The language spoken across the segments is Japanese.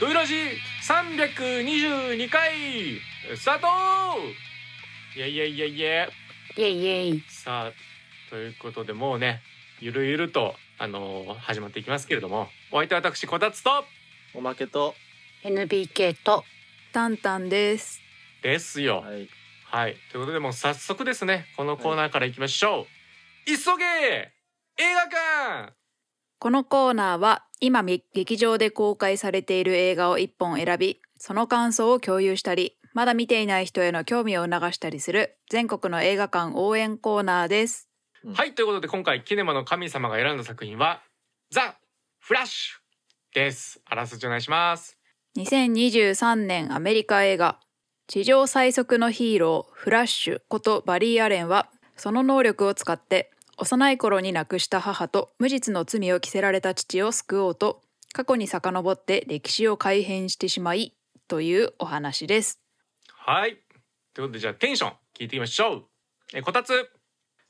ドイラジ322回スタートいやいやいやいやイエイ。イエイさあということでもうねゆるゆるとあのー始まっていきますけれどもお相手は私こたつとおまけと NBK とタンタンです。ですよ。はい。はい。ということでもう早速ですねこのコーナーからいきましょう、急げ映画館このコーナーは今み劇場で公開されている映画を一本選び、その感想を共有したり、まだ見ていない人への興味を促したりする全国の映画館応援コーナーです。うん。はいということで今回キネマの神様が選んだ作品はザ・フラッシュです。あらすじお願いします。2023年アメリカ映画地上最速のヒーローフラッシュことバリー・アレンはその能力を使って幼い頃に亡くした母と無実の罪を着せられた父を救おうと過去に遡って歴史を改変してしまいというお話です。はい。ということでじゃあテンション聞いていきましょう。えこたつ。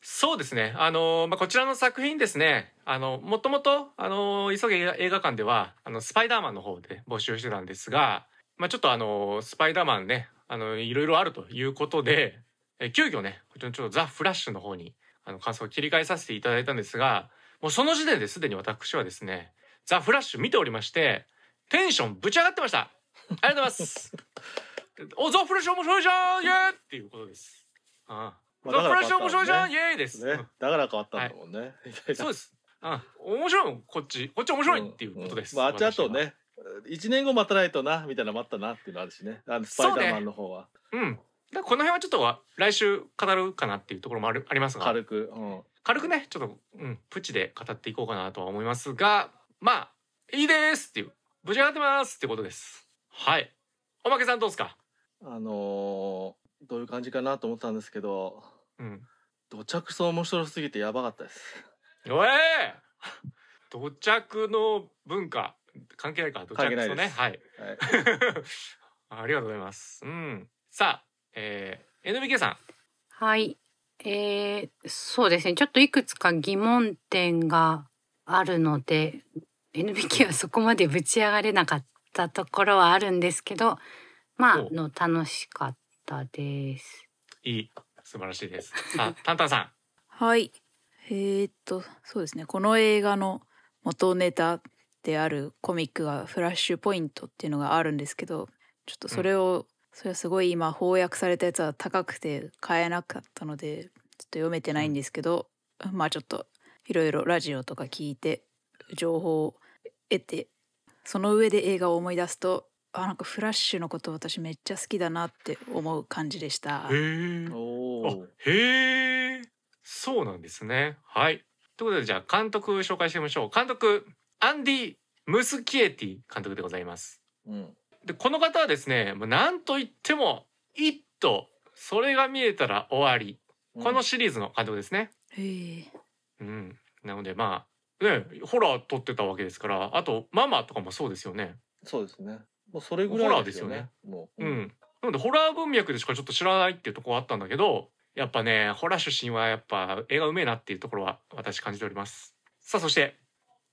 そうですね。あのーまあこちらの作品ですね。あのもともとあのー急げ映画館ではあのスパイダーマンの方で募集してたんですがまあちょっとあのースパイダーマンねあのいろいろあるということでえ急遽ねこちらのちょっとザ・フラッシュの方にあの感想を切り替えさせていただいたんですがもうその時点ですでに私はですねザ・フラッシュ見ておりましてテンションぶち上がってました。ありがとうございます。おザ・フラッシュ面白いじゃんイエーイっていうことです。ああ。ザ・まあフラッシュ面白いじゃんイだエーイです、ね。だから変わったんだもんね、うんそうです。あ面白いもんこっち。こっち面白いっていうことです、んまああっちあとね。一年後待たないとなみたいなのもあったなっていうのあるしね。あのスパイダーマンの方は、うんだこの辺はちょっと来週語るかなっていうところもあるありますが。軽く、うん、軽くねちょっと、うん、プチで語っていこうかなとは思いますがまあいいですっていう無事上がってますってことです。はい。おまけさんどうですか？あのーどういう感じかなと思ったんですけどうん。土着層面白すぎてやばかったです。おい土着の文化関係ないか。土着関係ないです。とねはい。はい、ありがとうございます。うん。さあえー、NBK さん。はい。えー、そうですね。ちょっといくつか疑問点があるので NBK はそこまでぶち上がれなかったところはあるんですけどまあの楽しかったです。いい。素晴らしいです。さあ タンタンさん。はい。えー、っとそうですね。この映画の元ネタであるコミックがフラッシュポイントっていうのがあるんですけどちょっとそれを、それはすごい今翻訳されたやつは高くて買えなかったのでちょっと読めてないんですけど、まあちょっといろいろラジオとか聞いて情報を得てその上で映画を思い出すとあなんかフラッシュのこと私めっちゃ好きだなって思う感じでした。へえあおおへえそうなんですね。はい。ということでじゃあ監督紹介してみましょう。監督アンディ・ムスキエティ監督でございます。うんでこの方はですねもうなんといっても「イット!」それが見えたら終わり。このシリーズの監督ですね。へえ。うん。なのでまあねホラー撮ってたわけですからあと「ママ」とかもそうですよね。そうですね。もうそれぐらいですよね。もう、うん、なのでホラー文脈でしかちょっと知らないっていうところあったんだけどやっぱねホラー出身はやっぱ映画うめえなっていうところは私感じております。さあそして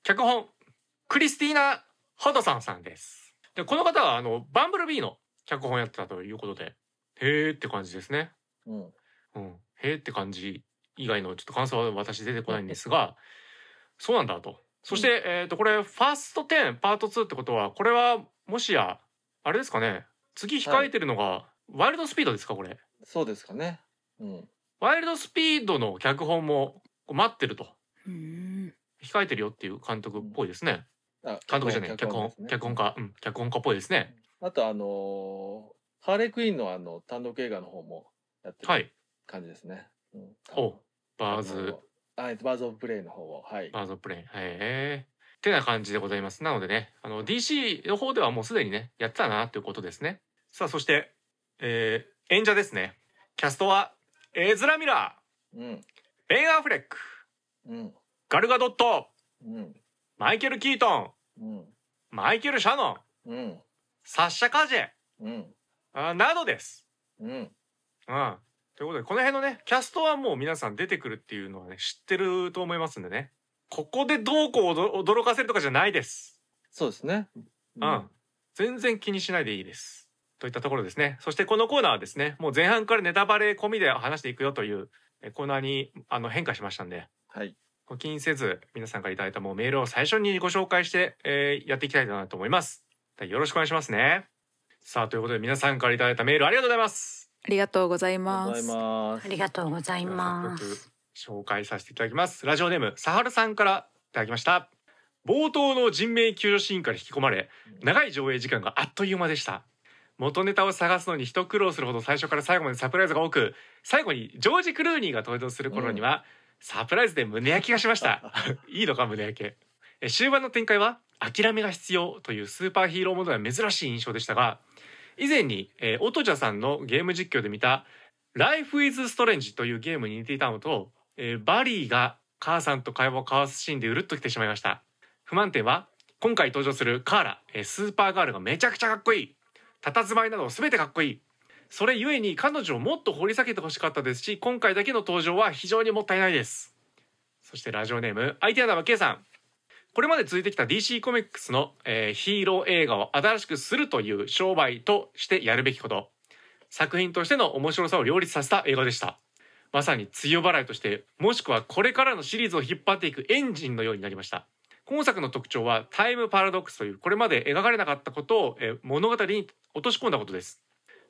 脚本クリスティーナ・ホドソンさんですでこの方はあのバンブルビーの脚本やってたということでへーって感じですね。うん。うん。へーって感じ以外のちょっと感想は私出てこないんですがそうなんだと。そして、えっ、とこれファースト10パート2ってことはこれはもしやあれですかね。次控えてるのが、ワイルドスピードですかこれ。そうですかね。うん。ワイルドスピードの脚本もこう待ってると。うん。控えてるよっていう監督っぽいですね、あ監督じゃない脚本脚本家。うん。脚本家っぽいですね、あとあのーハーレークイーンのあの単独映画の方もやってるはい。感じですね。うん、おバーズ。バーズオブプレイの方を。はい。バーズオブプレイ。へえ。ってな感じでございます。なのでねあの DC の方ではもうすでにねやってたなということですね。さあそして、えー演者ですね。キャストはエズラ・ミラー。うん。ベン・アフレックうん。ガルガドット。うんマイケル・キートン。うん。マイケル・シャノン。うん。サッシャ・カジェ。うん。あなどです。うん。うん。ということでこの辺のねキャストはもう皆さん出てくるっていうのはね知ってると思いますんでね。ここでどうこう驚驚かせるとかじゃないです。そうですね。うん、全然気にしないでいいです。といったところですね。そしてこのコーナーはですねもう前半からネタバレ込みで話していくよというえコーナーにあの変化しましたんで。はい。ご気にせず皆さんからいただいたもうメールを最初にご紹介して、えーやっていきたいなと思いますよろしくお願いしますねさあということで皆さんからいただいたメールありがとうございますありがとうございます。あ。りがとうございます。紹介させていただきますラジオネームさはるさんからいただきました冒頭の人命救助シーンから引き込まれ長い上映時間があっという間でした元ネタを探すのに一苦労するほど最初から最後までサプライズが多く最後にジョージ・クルーニーが登場する頃には、サプライズで胸焼きがしました。いいのか胸焼け。え終盤の展開は諦めが必要というスーパーヒーローものは珍しい印象でしたが以前に、えー、オトジャさんのゲーム実況で見た「Life is Strange」というゲームに似ていたのと、えーバリーが母さんと会話を交わすシーンでうるっときてしまいました。不満点は今回登場するカーラ、えースーパーガールがめちゃくちゃかっこいい。佇まいなど全てかっこいい。それゆえに彼女をもっと掘り下げてほしかったですし今回だけの登場は非常にもったいないです。そしてラジオネーム IT アナバ K さん。これまで続いてきた DC コミックスの、えーヒーロー映画を新しくするという商売としてやるべきこと。作品としての面白さを両立させた映画でした。まさに強払いとしてもしくはこれからのシリーズを引っ張っていくエンジンのようになりました。今作の特徴はタイムパラドックスというこれまで描かれなかったことをえー物語に落とし込んだことです。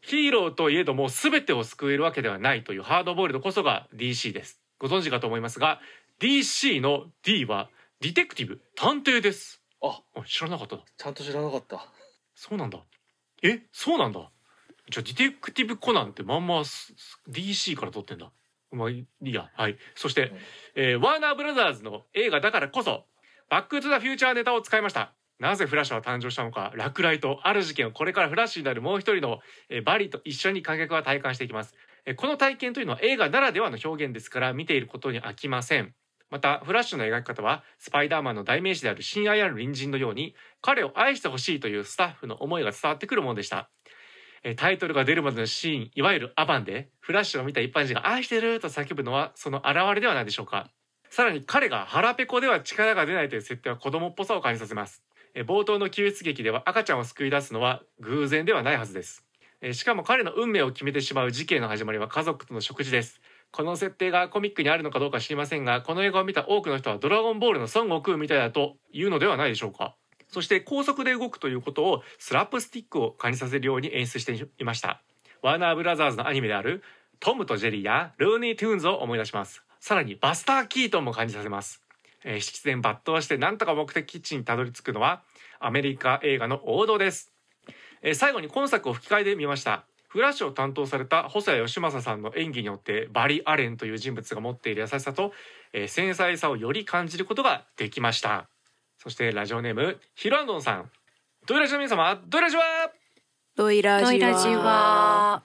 ヒーローといえども全てを救えるわけではないというハードボイルドこそが DC です。ご存知かと思いますが DC の D はディテクティブ探偵です。あ、あ知らなかったちゃんと知らなかった。そうなんだ。えそうなんだ。じゃあディテクティブコナンってまんま DC から撮ってんだ。まあいいや。はい。そして、えーワーナーブラザーズの映画だからこそバック・トゥ・ザ・フューチャーネタを使いましたなぜフラッシュは誕生したのか落雷とある事件をこれからフラッシュになるもう一人の、バリと一緒に観客は体感していきます、この体験というのは映画ならではの表現ですから見ていることに飽きません。またフラッシュの描き方はスパイダーマンの代名詞である親愛ある隣人のように彼を愛してほしいというスタッフの思いが伝わってくるものでした。タイトルが出るまでのシーンいわゆるアバンでフラッシュを見た一般人が愛してると叫ぶのはその表れではないでしょうか。さらに彼が腹ペコでは力が出ないという設定は子供っぽさを感じさせます。冒頭の救出劇では赤ちゃんを救い出すのは偶然ではないはずです。しかも彼の運命を決めてしまう事件の始まりは家族との食事です。この設定がコミックにあるのかどうか知りませんがこの映画を見た多くの人はドラゴンボールの孫悟空みたいだというのではないでしょうか。そして高速で動くということをスラップスティックを感じさせるように演出していました。ワーナーブラザーズのアニメであるトムとジェリーやルーニー・トゥーンズを思い出します。さらにバスター・キートンも感じさせます、えー、七転八倒してなんとか目的地にたどり着くのはアメリカ映画の王道です、えー最後に今作を吹き替えで見ました。フラッシュを担当された細谷佳正さんの演技によってバリー・アレンという人物が持っている優しさと、えー繊細さをより感じることができました。そしてラジオネームヒロアンドンさん。ドイラジの皆様？ドイラジはドイラジドイラジはは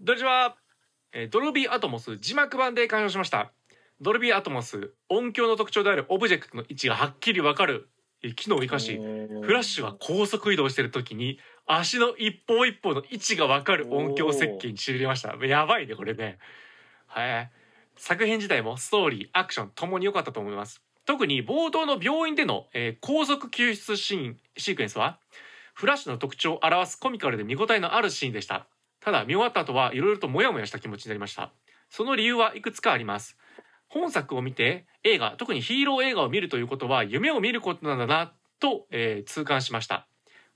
ドイラジは、えードルビーアトモス字幕版で鑑賞しましたドルビーアトモス音響の特徴であるオブジェクトの位置がはっきりわかる。えー機能を生かしフラッシュが高速移動している時に足の一歩一歩の位置がわかる音響設計に仕入れました。やばいねこれね。はい作品自体もストーリーアクションともに良かったと思います。特に冒頭の病院での、えー高速救出シーンシークエンスはフラッシュの特徴を表すコミカルで見応えのあるシーンでした。ただ見終わった後はいろいろとモヤモヤした気持ちになりました。その理由はいくつかあります本作を見て映画特にヒーロー映画を見るということは夢を見ることなんだなと、えー痛感しました。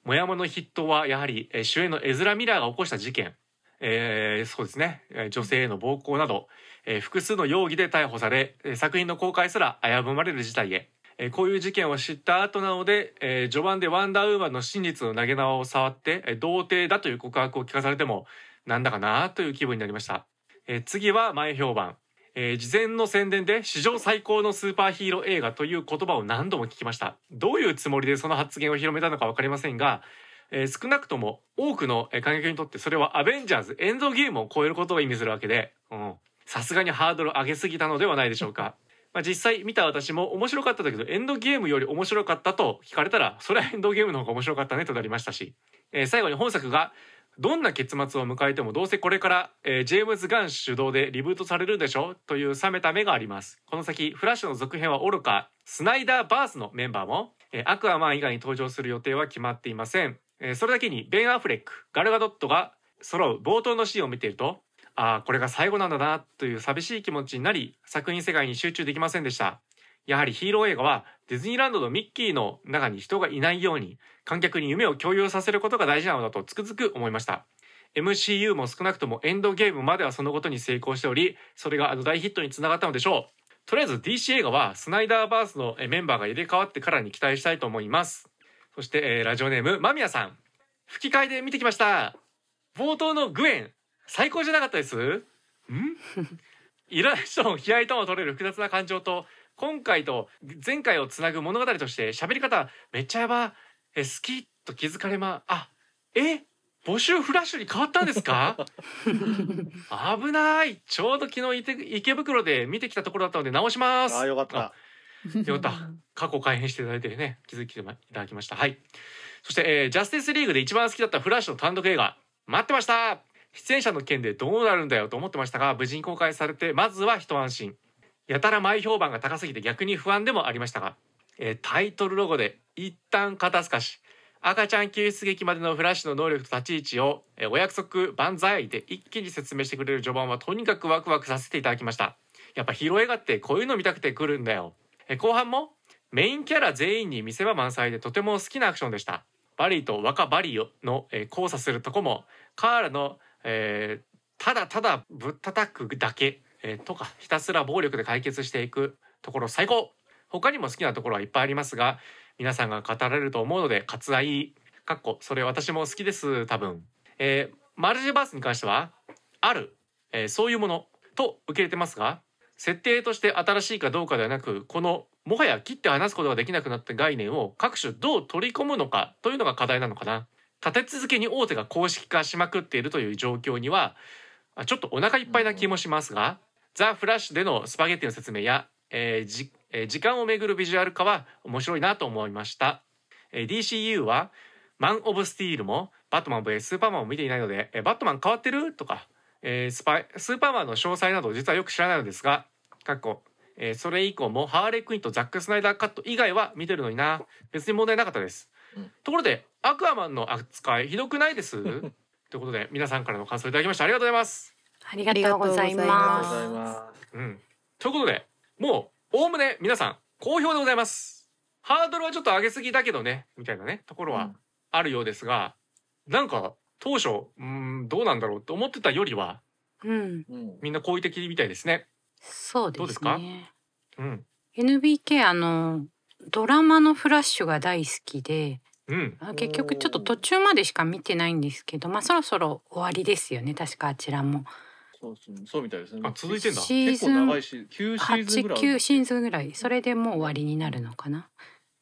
モヤモの筆頭はやはり、えー主演のエズラ・ミラーが起こした事件、えーそうですね。女性への暴行など、えー複数の容疑で逮捕され作品の公開すら危ぶまれる事態へ。えーこういう事件を知った後なので、えー序盤でワンダーウーマンの真実の投げ縄を触って、えー童貞だという告白を聞かされてもなんだかなという気分になりました、えー次は前評判。えー事前の宣伝で史上最高のスーパーヒーロー映画という言葉を何度も聞きました。どういうつもりでその発言を広めたのか分かりませんが、えー少なくとも多くのえー観客にとってそれはアベンジャーズエンドゲームを超えることを意味するわけでうん。さすがにハードル上げすぎたのではないでしょうか。まあ、実際見た私も面白かったんだけどエンドゲームより面白かったと聞かれたらそれはエンドゲームの方が面白かったねとなりましたし、えー最後に本作がどんな結末を迎えてもどうせこれから、えージェームズ・ガン主導でリブートされるでしょという冷めた目があります。この先フラッシュの続編はおろかスナイダーバースのメンバーも、えーアクアマン以外に登場する予定は決まっていません。えーそれだけにベン・アフレックガルガドットが揃う冒頭のシーンを見ているとああこれが最後なんだなという寂しい気持ちになり作品世界に集中できませんでした。やはりヒーロー映画はディズニーランドのミッキーの中に人がいないように観客に夢を共有させることが大事なのだとつくづく思いました。MCU も少なくともエンドゲームまではそのことに成功しておりそれがあの大ヒットにつながったのでしょう。とりあえず DC 映画はスナイダーバースのメンバーが入れ替わってからに期待したいと思います。そして、えーラジオネーム間宮さん。吹き替えで見てきました。冒頭のグエン最高じゃなかったです？ん？イラストの悲哀とも取れる複雑な感情と今回と前回をつなぐ物語として喋り方めっちゃやば。え好きと気づかれま。あえ募集フラッシュに変わったんですか？危ない。ちょうど昨日池池袋で見てきたところだったので直します。ああよかった。よかった。過去改変していただいてね気づいていただきました。はい。そして、えージャスティスリーグで一番好きだったフラッシュの単独映画待ってました。出演者の件でどうなるんだよと思ってましたが無事に公開されてまずは一安心やたら前評判が高すぎて逆に不安でもありましたが、えータイトルロゴで一旦肩透かし赤ちゃん救出劇までのフラッシュの能力と立ち位置を、えーお約束万歳で一気に説明してくれる序盤はとにかくワクワクさせていただきました。やっぱヒロ映画ってこういうの見たくて来るんだよ。え後半もメインキャラ全員に見せ場満載でとても好きなアクションでした。バリーと若バリーの、えー交差するとこもカーラの、えーただただぶったたくだけ、えーとかひたすら暴力で解決していくところ最高。他にも好きなところはいっぱいありますが皆さんが語られると思うので割愛。かっこそれ私も好きです多分、えーマルチバースに関してはある、えーそういうもの。と受け入れてますが設定として新しいかどうかではなくこのもはや切って話すことができなくなった概念を各種どう取り込むのかというのが課題なのかな。立て続けに大手が公式化しまくっているという状況にはあちょっとお腹いっぱいな気もしますが「ザ・フラッシュ」でのスパゲッティの説明や、えーじえー時間をめぐるビジュアル化は面白いなと思いました、えー DCU は「マン・オブ・スティール」も「バットマン VS スーパーマン」を見ていないので「えーバットマン変わってる?」とか、えースパイスーパーマンの詳細など実はよく知らないのですがかっこえーそれ以降もハーレークイーンとザック・スナイダーカット以外は見てるのにな。別に問題なかったです、うん。ところでアクアマンの扱いひどくないです？ということで皆さんからの感想いただきましてありがとうございますありがとうございまございまうんということでもうおおむね皆さん好評でございますハードルはちょっと上げすぎだけどねみたいなねところはあるようですが、なんか当初うーんどうなんだろうと思ってたよりはす。うん、す。うん。みんな好意的みたいですねそうですどうですか？ね。うん NBK あのドラマのフラッシュが大好きで、うんあ結局ちょっと途中までしか見てないんですけど、まあそろそろ終わりですよね。確かあちらもそうそうそうみたいですね。あ続いてんだシーズン結構長いし、9シーズンぐ八らいある。九シーズンぐらい、それでもう終わりになるのかな？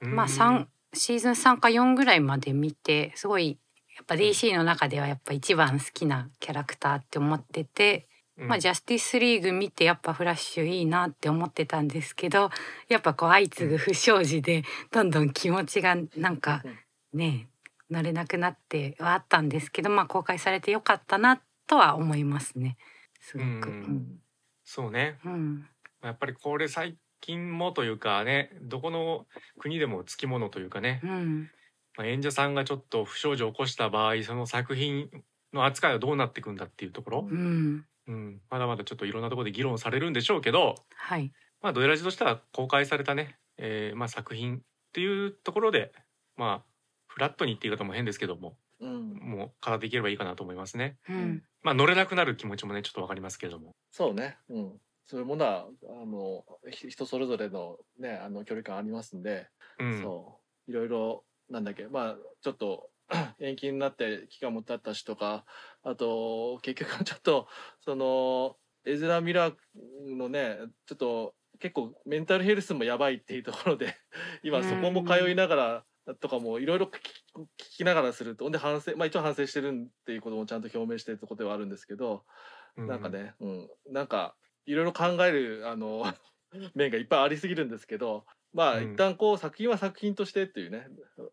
まあうん三シーズン3か4ぐらいまで見てすごいやっぱ DC の中ではやっぱ一番好きなキャラクターって思ってて、うんまあジャスティスリーグ見てやっぱフラッシュいいなって思ってたんですけど やっぱこう相次ぐ不祥事でどんどん気持ちがなんかね乗れなくなってはあったんですけどまあ公開されてよかったなとは思いますねすごく。そうね。うん。やっぱりこれ最近もというかねどこの国でもつきものというかね、うん。まあ、演者さんがちょっと不祥事を起こした場合その作品の扱いはどうなっていくんだっていうところ、うん。うん、まだまだちょっといろんなところで議論されるんでしょうけど、はい。まあ、ドエラジとしては公開されたね、えーまあ、作品っていうところでまあフラットにっていう方も変ですけどもうん。もう語っていければいいかなと思いますね。うんまあ乗れなくなる気持ちもねちょっとわかりますけれども。そうね。うん。そういうものはあのひ人それぞれのねあの距離感ありますんで、うん、そういろいろなんだっけまあちょっと 延期になって期間も経ったしとかあと結局ちょっとそのエズラ・ミラーのねちょっと結構メンタルヘルスもやばいっていうところで今そこも通いながらとかもいろいろ聞きながらするとほんで反省まあ一応反省してるっていうこともちゃんと表明してるところではあるんですけど、うなんかね、うん、なんかいろいろ考えるあの 面がいっぱいありすぎるんですけどまあ、うん。一旦こう作品は作品としてっていうね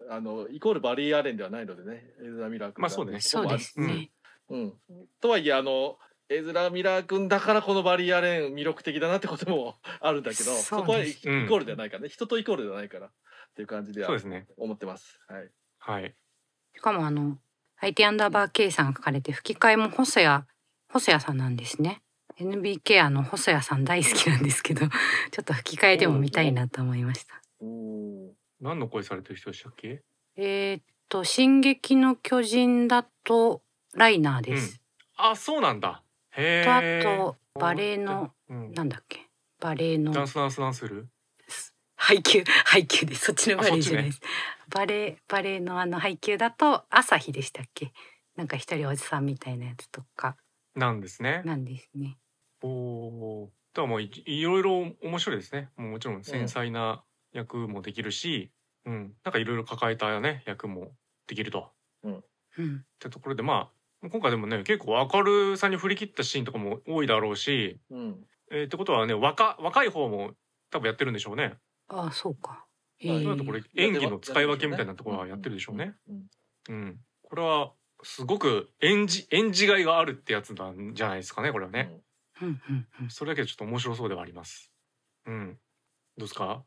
あのイコールバリー・アレンではないのでねエズラ・ミラー君まあそうね。そうですね。うん、とはいえあのエズラ・ミラー君だからこのバリー・アレン魅力的だなってことも あるんだけどそこはイコールではないからね、人とイコールではないからっていう感じではそうですね。思ってます。はい、はい。しかもあの IT アンダーバー K さんが書かれて吹き替えも細谷細谷さんなんですね。NBK あの細谷さん大好きなんですけど ちょっと吹き替えでも見たいなと思いました。何の声されてる人でしたっけ？えーっと「進撃の巨人」だとライナーです、あそうなんだ。へとあえとバレエのうん。なんだっけ？バレエの。ダンスダンスダンスる？配給配給です。そっちのバレエじゃないです、バレエバレエのあの配給だと朝日でしたっけ？なんか一人おじさんみたいなやつとか。なんですね。なんですね。おおー。だからもういいろいろ面白いですね。もうもちろん繊細な役もできるし、うん。なんかいろいろ抱えたね役もできると。うん。ってところでまあ今回でもね結構明るさに振り切ったシーンとかも多いだろうし、うん。えーってことはね若若い方も多分やってるんでしょうね。ああそうか。えまあーそういうところ演技の使い分けみたいなところはやってるでしょうね。うんうん、これはすごく演じ演じがいがあるってやつなんじゃないですかねこれはね。うんうんうん。それだけでちょっと面白そうではあります。うん。どうですか？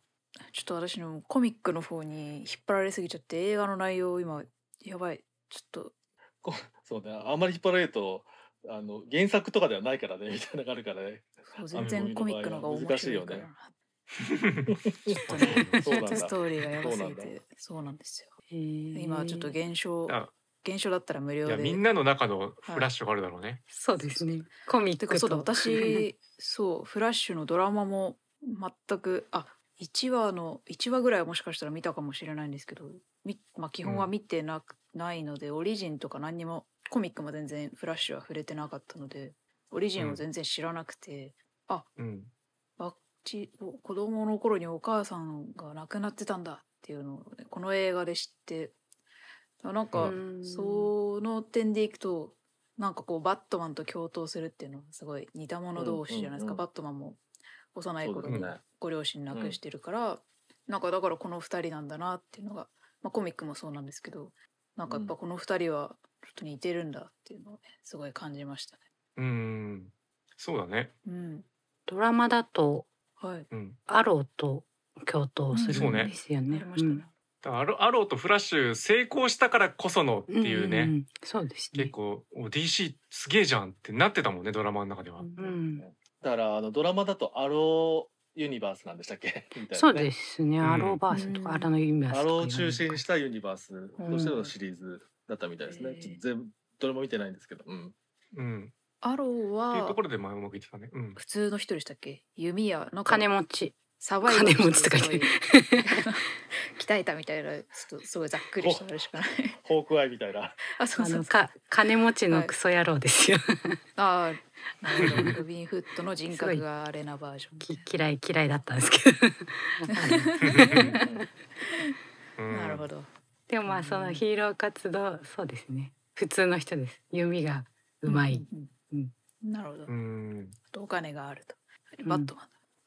ちょっと私のコミックの方に引っ張られすぎちゃって映画の内容今やばい。ちょっと。こそうね。あんまり引っ張られるとあの原作とかではないからねみたいなのがあるからね。そう全然コミックの方が面白いから。難 ちょっとねそうなんだ。ストーリーがやばすぎそうなんてそうなんですよ。えー。今ちょっと減少あ減少だったら無料で。みんなの中のフラッシュがあるだろうね。そうですね。コミックと。そうだ私 そうフラッシュのドラマも全くあ1話の1話ぐらいはもしかしたら見たかもしれないんですけどみ、まあ、基本は見てなく、ないのでオリジンとか何にもコミックも全然フラッシュは触れてなかったのでオリジンを全然知らなくて、うん。あち子供の頃にお母さんが亡くなってたんだっていうのをね、この映画で知ってあなんかうんその点でいくとなんかこうバットマンと共闘するっていうのはすごい似た者同士じゃないですか、うんうんうんバットマンも幼い頃にご両親亡くしてるから、なんかだからこの2人なんだなっていうのが、まあ、コミックもそうなんですけどなんかやっぱこの2人はちょっと似てるんだっていうのをねすごい感じましたね。うん。そうだね。うんドラマだとはい、うん。アローと共闘するうんそうねんですよね。ありましたね。アロアローとフラッシュ成功したからこそのっていうね。んんん。そうですね。結構お DC すげえじゃんってなってたもんねドラマの中では。うん。だからあのドラマだとアローユニバースなんでしたっけ？みたいなね。そうですね、ん。アローバースとか、うん。アラの意味はアローを中心にしたユニバースとしてうん。のシリーズだったみたいですね、全部どれも見てないんですけど、うん、うん。アローっていうはところでまあうまくいってたね。うん。普通の人でしたっけ？弓矢なんか金持ち。サバイバル金持ちとか言って。鍛えたみたいなちょっとすごいざっくりしたあれしかない。ホークアイみたいな。あそうあそうそう。のか金持ちのクソ野郎ですよ、あーなるほどロビン・フットの人格があれなバージョン嫌い嫌 いだったんですけど。うん。なるほど。でもまあそのヒーロー活動そうですね。普通の人です。弓がうまい、うんうん。なるほど。うん。お金があると。うん。バットマン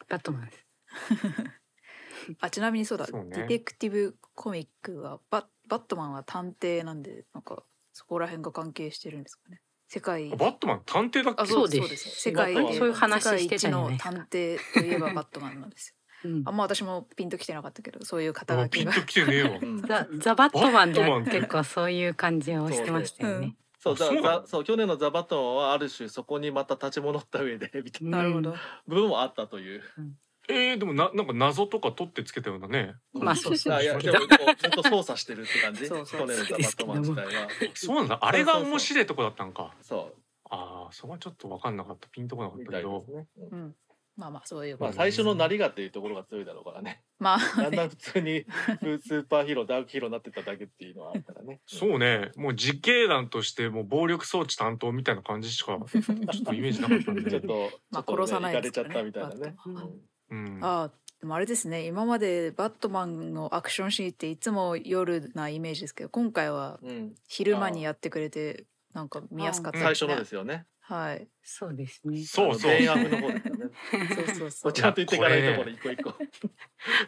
バットマンです。あちなみにそうだ。そうね。ディテクティブコミックはバッバットマンは探偵なんでなんかそこら辺が関係してるんですかね。世界あバットマン探偵だっけ？あそうです。そうです。世界そういう話世界してた探偵といえばバットマンなんですよ。うん。あんま私もピンときてなかったけどそういう肩書きが。あピンときてねえわ。うんザ・ザ・バットマンではバットマンって。結構そういう感じをしてましたよね。そうそうザそう去年の「ザ・バットマン」はある種そこにまた立ち戻った上でみたいななるほど部分もあったという。えー、でもななんか謎とか取ってつけたようなね。まあそうですねあいやでもこうずっと操作してるって感じ？そうそう去年の「ザ・バットマン」自体は。そうなんだ。あれが面白いとこだったんか。そああ、そこはちょっと分かんなかった。ピンとこなかったけどたいです。ね。うんうんまあまあそういうまあ最初のなりがっていうところが強いだろうからね。まあだんだん普通にスーパーヒーローダークヒーローになってっただけっていうのはあったらね。そうね。もう自警団としてもう暴力装置担当みたいな感じしかちょっとイメージなかったんで。ちょっと、まあ殺さない行かれちゃったみたいなね。うん。ああでもあれですね今までバットマンのアクションシーンっていつも夜なイメージですけど今回はうんうん昼間にやってくれてなんか見やすかったですね最初のですよね。はいそうですね。そうそう。そうそうそこう。ちゃんと言っていかないところ一個一個。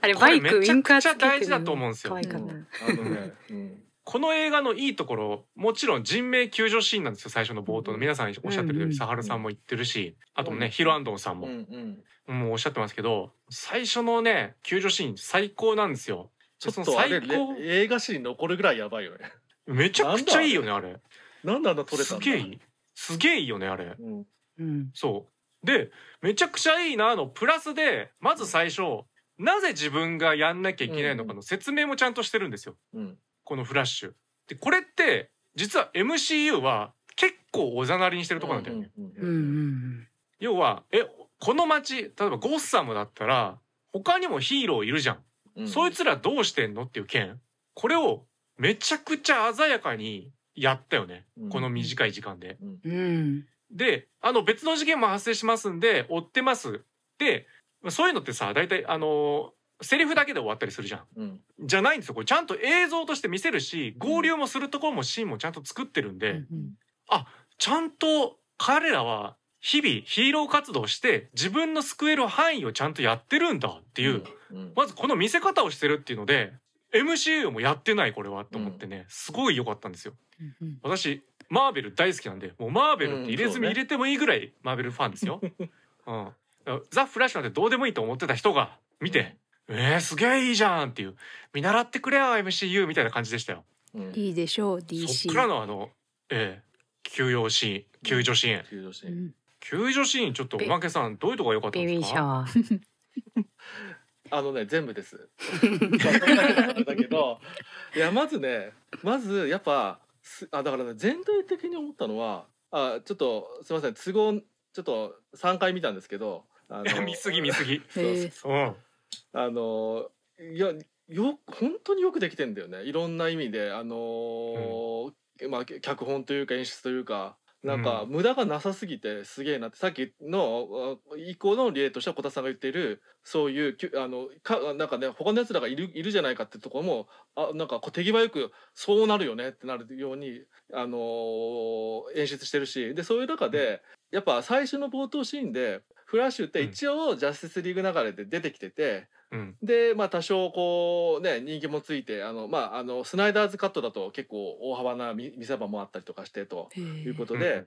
あれこバイクウィンカーつけてくちゃ大事だると思うんですよ。あのね、うん。この映画のいいところもちろん人命救助シーンなんですよ最初の冒頭の。皆さんおっしゃってるよううんにサハルさんも言ってるしあともねうん。ヒロアンドンさんも。うんうん。もうおっしゃってますけど最初のね救助シーン最高なんですよ。ちょっそのとあれ最高れ映画史に残るぐらいやばいよね。めちゃくちゃいいよねあれ。なんであんな撮れたんだ？すげえいい。すげえいいよねあれ。うん。うん。そう。でめちゃくちゃいいなの。プラスでまず最初なぜ自分がやんなきゃいけないのかの説明もちゃんとしてるんですよ。うん。このフラッシュ。でこれって実は MCU は結構おざなりにしてるところなんだよね、うんうんうん。要はえこの街例えばゴッサムだったら他にもヒーローいるじゃん、うん。そいつらどうしてんのっていう件。これをめちゃくちゃ鮮やかにやったよね、うん。この短い時間で。うん。うんであの別の事件も発生しますんで追ってます。でそういうのってさ大体あのセリフだけで終わったりするじゃん。うん。じゃないんですよ。これちゃんと映像として見せるし合流もするところもシーンもちゃんと作ってるんで、うんちゃんと彼らは日々ヒーロー活動して自分の救える範囲をちゃんとやってるんだっていう、うんまずこの見せ方をしてるっていうので MCU もやってないこれはと思ってね、すごい良かったんですよ。うん。私マーベル大好きなんでもうマーベルって入れ墨入れてもいいぐらいマーベルファンですよ。うん、ザ・フラッシュなんてどうでもいいと思ってた人が見て、えー、すげえいいじゃんっていう見習ってくれよ MCU みたいな感じでしたよ。うん。いいでしょうそ DC っからのあの、ええ休養シーン救助シーン、救助シーン。うん。救助シーンちょっとおまけさんどういうとこが良かったんですか？あのね全部です。だけど。いやまずねまずやっぱすあだからね全体的に思ったのはあちょっとすみません都合ちょっと3回見たんですけどあの 見すぎ見すぎ。そうう。ん。あのいやよ本当によくできてんだよね。いろんな意味であの、まあ脚本というか演出というかなんかう無駄がなさすぎてすげえなって。さっきのあ以降の例としては小田さんが言っているそういうあのかなんかね他のやつらがいるいるじゃないかってところもあなんかこう手際よくそうなるよねってなるようにあの演出してるし。でそういう中で、やっぱ最初の冒頭シーンでフラッシュって一応ジャスティスリーグ流れで出てきてて。うん。でまあ多少こうね人気もついてあのまああのスナイダーズカットだと結構大幅な見見せ場もあったりとかしてということで、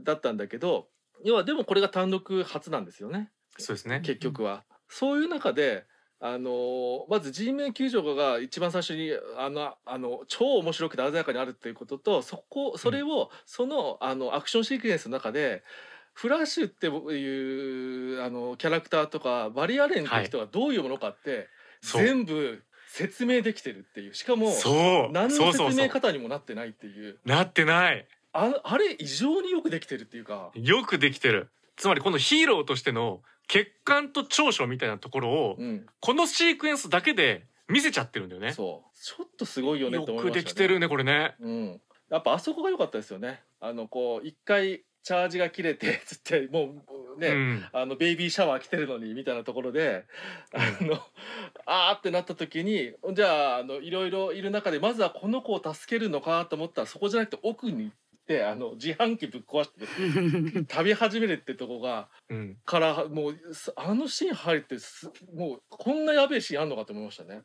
だったんだけど要はでもこれが単独初なんですよねそうですね。結局は。そういう中であのまず G メン球場が一番最初にあのあの超面白くて鮮やかにあるっていうこととそこそれを、そのあのアクションシークエンスの中でフラッシュっていうあのキャラクターとかバリアレンって人がどういうものかって、そう全部説明できてるっていうしかもそう。何の説明方にもなってないっていうなってない。ああれ異常によくできてるっていうか。よくできてる。つまりこのヒーローとしての欠陥と長所みたいなところをうん、このシークエンスだけで見せちゃってるんだよね。そうちょっとすごいよねよと思いました、ね、くできてるねこれね。うん、やっぱあそこが良かったですよね。あのこう一回チャージが切れて つってもうね、うん。あのベイビーシャワー来てるのにみたいなところで、あの あーってなった時にじゃああのいろいろいる中でまずはこの子を助けるのかと思ったらそこじゃなくて奥に行ってあの自販機ぶっ壊して 食べ始めるってとこがうん。からもうすあのシーン入ってすもうこんなやべえシーンあんのかと思いましたね。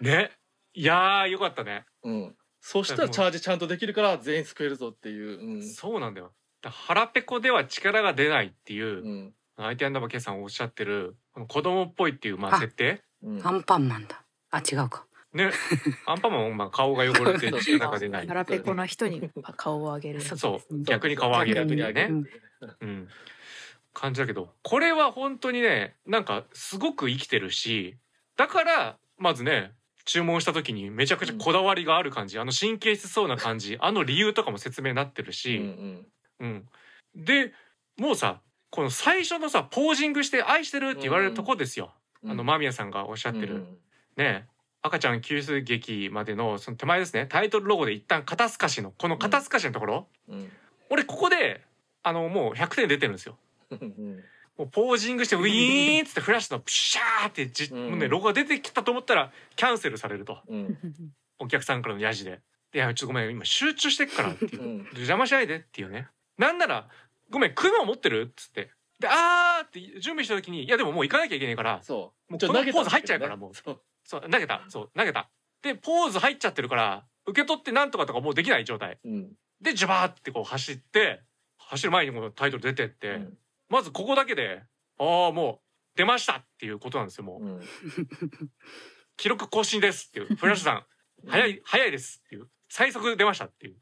ね。いやーよかったね。うん、そしたらチャージちゃんとできるから全員救えるぞっていう。うんそうなんだよ。だ腹ペコでは力が出ないっていう、うん。相手アンダーバーケイさんおっしゃってるこの子供っぽいっていうまああ設定？うん。アンパンマンだ。あ違うか。ね。アンパンマンもまあ顔が汚れて力が出ない。腹ペコな人に顔を上げる。そう。そう逆に顔を上げるっていうね。うん、感じだけど。これは本当にねなんかすごく生きてるしだからまずね注文した時にめちゃくちゃこだわりがある感じ、あの神経質そうな感じ。あの理由とかも説明になってるうんし、うんうん。でもうさこの最初のさポージングして愛してるって言われるとこですよ、うん。あの間宮さんがおっしゃってる、うん。ね赤ちゃん救出劇までのその手前ですね。タイトルロゴで一旦肩透かしのこの肩透かしのところ、うん。俺ここであのもう100点出てるんですよ。うん。もうポージングしてウィーンっつってフラッシュのプシャーってじ、うん。もうねロゴが出てきたと思ったらキャンセルされると。うん。お客さんからのヤジで「いやちょっとごめん今集中してっから」っていう。うん。邪魔しないでっていうねなんなら「ごめん雲持ってる?」っつって。で「あー」って準備した時に「いやでももう行かなきゃいけないからそう。もうこのポーズ入っちゃうからもう。そう。そう投げた。そう投げた。でポーズ入っちゃってるから受け取ってなんとかとかもうできない状態。うん。でジュバーってこう走って走る前にこのタイトル出てって、うん。まずここだけでああもう出ましたっていうことなんですよもう。うん。記録更新ですっていう。フラッシュさん早い早いですっていう。最速出ましたっていう。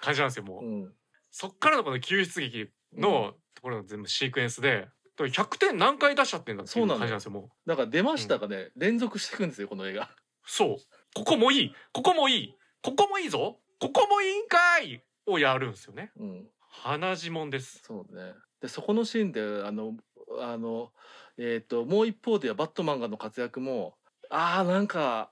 感じなんですよもう、うんそっからのこの救出劇のところの全部シークエンスでだから100点何回出しちゃってんだっていうそうなの感じなんですよもう。だから出ましたがね、連続していくんですよこの映画。そう。ここもいい。ここもいい。ここもいいぞ。ここもいいんかいをやるんですよね。うん。鼻血もんです。そうね。でそこのシーンであのあのえっ、ともう一方ではバットマンがの活躍もあーなんか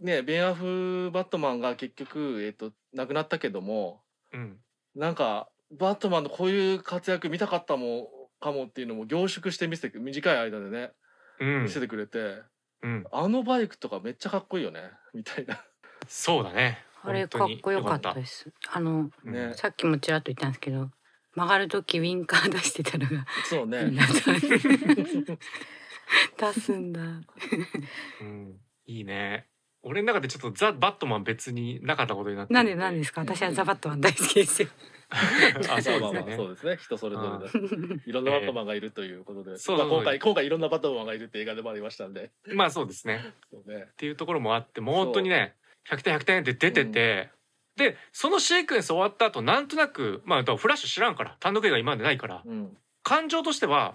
ねベン・アフバットマンが結局、えー、と亡くなったけどもうんなんかバットマンのこういう活躍見たかったもかもっていうのも凝縮して見せて短い間でねうん。見せてくれて、うん。あのバイクとかめっちゃかっこいいよね みたいな。そうだね。あれかっこよかった。です。あのうんね。さっきもちらっと言ったんですけど曲がる時ウィンカー出してたのがそうね。出すんだ。うん。いいね俺の中でちょっとザ・バットマン別になかったことになってる。なんでなんですか？私はザバットマン大好きですよ。あそうまあですよね。まあそうですね。人それぞれで。いろんなバットマンがいるということで、そうまあ、今回今回いろんなバットマンがいるって映画でもありましたんで。まあそうですね。そうね。っていうところもあってもう本当にね100点100点って出てて、でそのシークエンス終わった後なんとなくまあフラッシュ知らんから単独映画今までないからうん。感情としては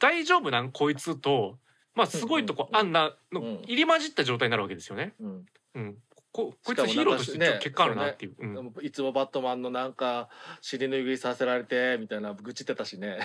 大丈夫なん？こいつとまあすごいとこうんあんなのうん。入り混じった状態になるわけですよね。うん。うん、ここいつヒーローとしてちょっと結果あるなねっていう。うん。いつもバットマンのなんか尻拭いさせられてみたいな愚痴ってたしね。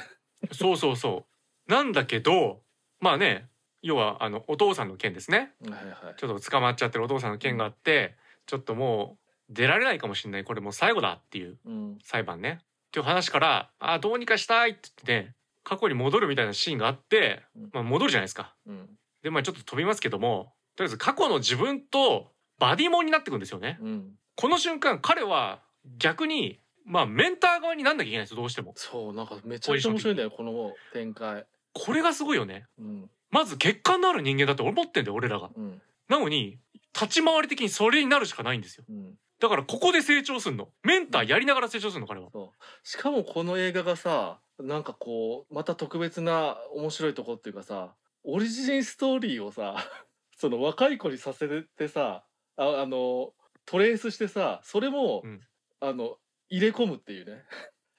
そうそうそう。なんだけどまあね要はあのお父さんの件ですね。はいはい。ちょっと捕まっちゃってるお父さんの件があってちょっともう出られないかもしれない。これもう最後だっていううん。裁判ね。っていう話からあどうにかしたいって言ってね過去に戻るみたいなシーンがあって、うんまあ、戻るじゃないですか。うんでまあちょっと飛びますけどもとりあえず過去の自分とバディモンになってくんですよね。うんこの瞬間彼は逆にまあメンター側になんなきゃいけないんですよどうしても。そうなんかめちゃめちゃ面白いんだよこの展開これがすごいよね。うんまず血管のある人間だって思ってんだよ俺らが。うんなのに立ち回り的にそれになるしかないんですよ。うんだからここで成長すんの。メンターやりながら成長するの彼は。しかもこの映画がさなんかこうまた特別な面白いとこっていうかさオリジンストーリーをさ その若い子にさせてさああのトレースしてさそれも、うん。あの入れ込むっていうね。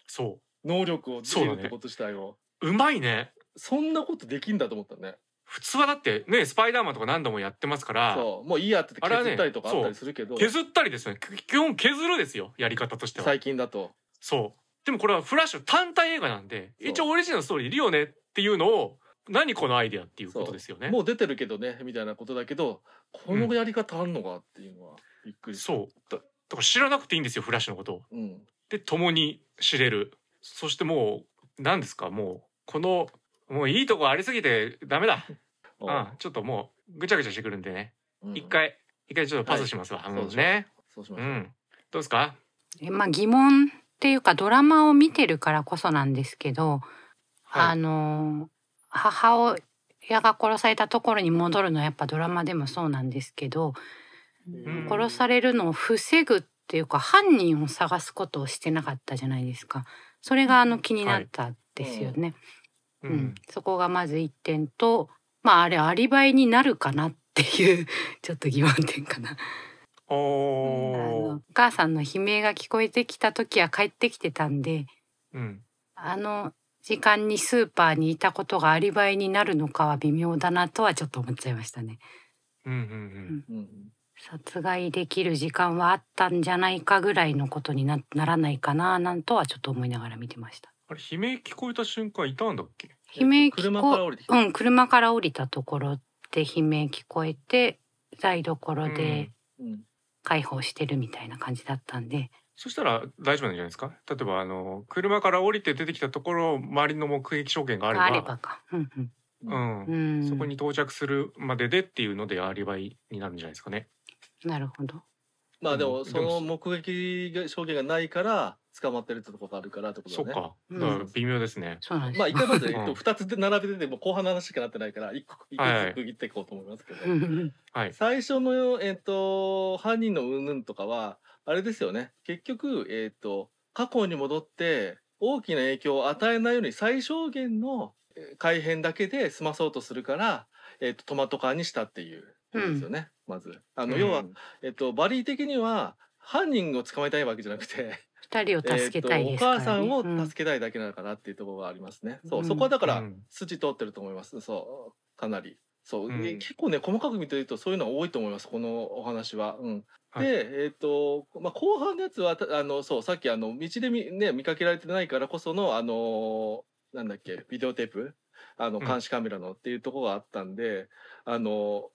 そ能力をつけるってこと自体を。う。うまいね。そんなことできんだと思ったね。普通はだってねスパイダーマンとか何度もやってますからそう。もういいやって削ったりとかあったりするけど、削ったりですね。基本削るですよ。やり方としては。最近だと。そう。でもこれはフラッシュ単体映画なんで一応オリジナルストーリーいるよねっていうのを何このアイデアっていうことですよね。もう出てるけどねみたいなことだけどこのやり方あんのかっていうのはびっくりした。そう。だだから知らなくていいんですよフラッシュのこと。を。うん。で共に知れる。そしてもう何ですか？もうこのもういいとこありすぎてダメだ、うん、ちょっともうぐちゃぐちゃしてくるんでね。うん。一、回一回ちょっとパスしますわ、あのそうしますねそうしましょう、うん。どうですか？えまあ疑問っていうかドラマを見てるからこそなんですけど、はい。あの母親が殺されたところに戻るのはやっぱドラマでもそうなんですけど、ん。殺されるのを防ぐっていうか犯人を探すことをしてなかったじゃないですか。それがあの気になったんですよね、ううん。そこがまず一点とまああれアリバイになるかなっていうちょっと疑問点かな。おー。お母さんの悲鳴が聞こえてきた時は帰ってきてたんでうん。あの時間にスーパーにいたことがアリバイになるのかは微妙だなとはちょっと思っちゃいましたね。うんうんうん。殺害できる時間はあったんじゃないかぐらいのことになならないかななんとはちょっと思いながら見てました。あれ悲鳴聞こえた瞬間いたんだっけ？悲鳴車から降りてうん車から降りたところで悲鳴聞こえて台所でうん介抱してるみたいな感じだったんで、そしたら大丈夫なんじゃないですか？例えばあの車から降りて出てきたところ周りの目撃証言があれば。あればか。うんううん。ん、うん、そこに到着するまででっていうのでアリバイになるんじゃないですかね。なるほど。まあでうん。もその目撃が証言がないから捕まってるってとこがあるからってことだね。そっか。うんだから微妙ですね。そうなんですよ。まあ一回まずうん2つで並べてても後半の話しかなってないから一個一個はいずつ区切っていこうと思いますけど、うんはい。最初のえっ、と犯人の云々とかはあれですよね結局えっ、と過去に戻って大きな影響を与えないように最小限のえー改変だけで済まそうとするから、えー、とトマト缶にしたっていうことですよね、まず。あのうん要は、えっと、バリー的には犯人を捕まえたいわけじゃなくて、二人を助けたいですねえっと、お母さんうんを助けたいだけなのかなっていうところがありますね。そう、うんそこはだからうん筋通ってると思います。そう、かなり。そう、うん結構ね細かく見てるとそういうのは多いと思います。このお話は。うん。はいで、えっ、と、まあ、後半のやつは、たあの、そう、さっき、あの、道で見、ね、見かけられてないからこその、あの、なんだっけ、ビデオテープ？あの、うん監視カメラのっていうところがあったんで、あの、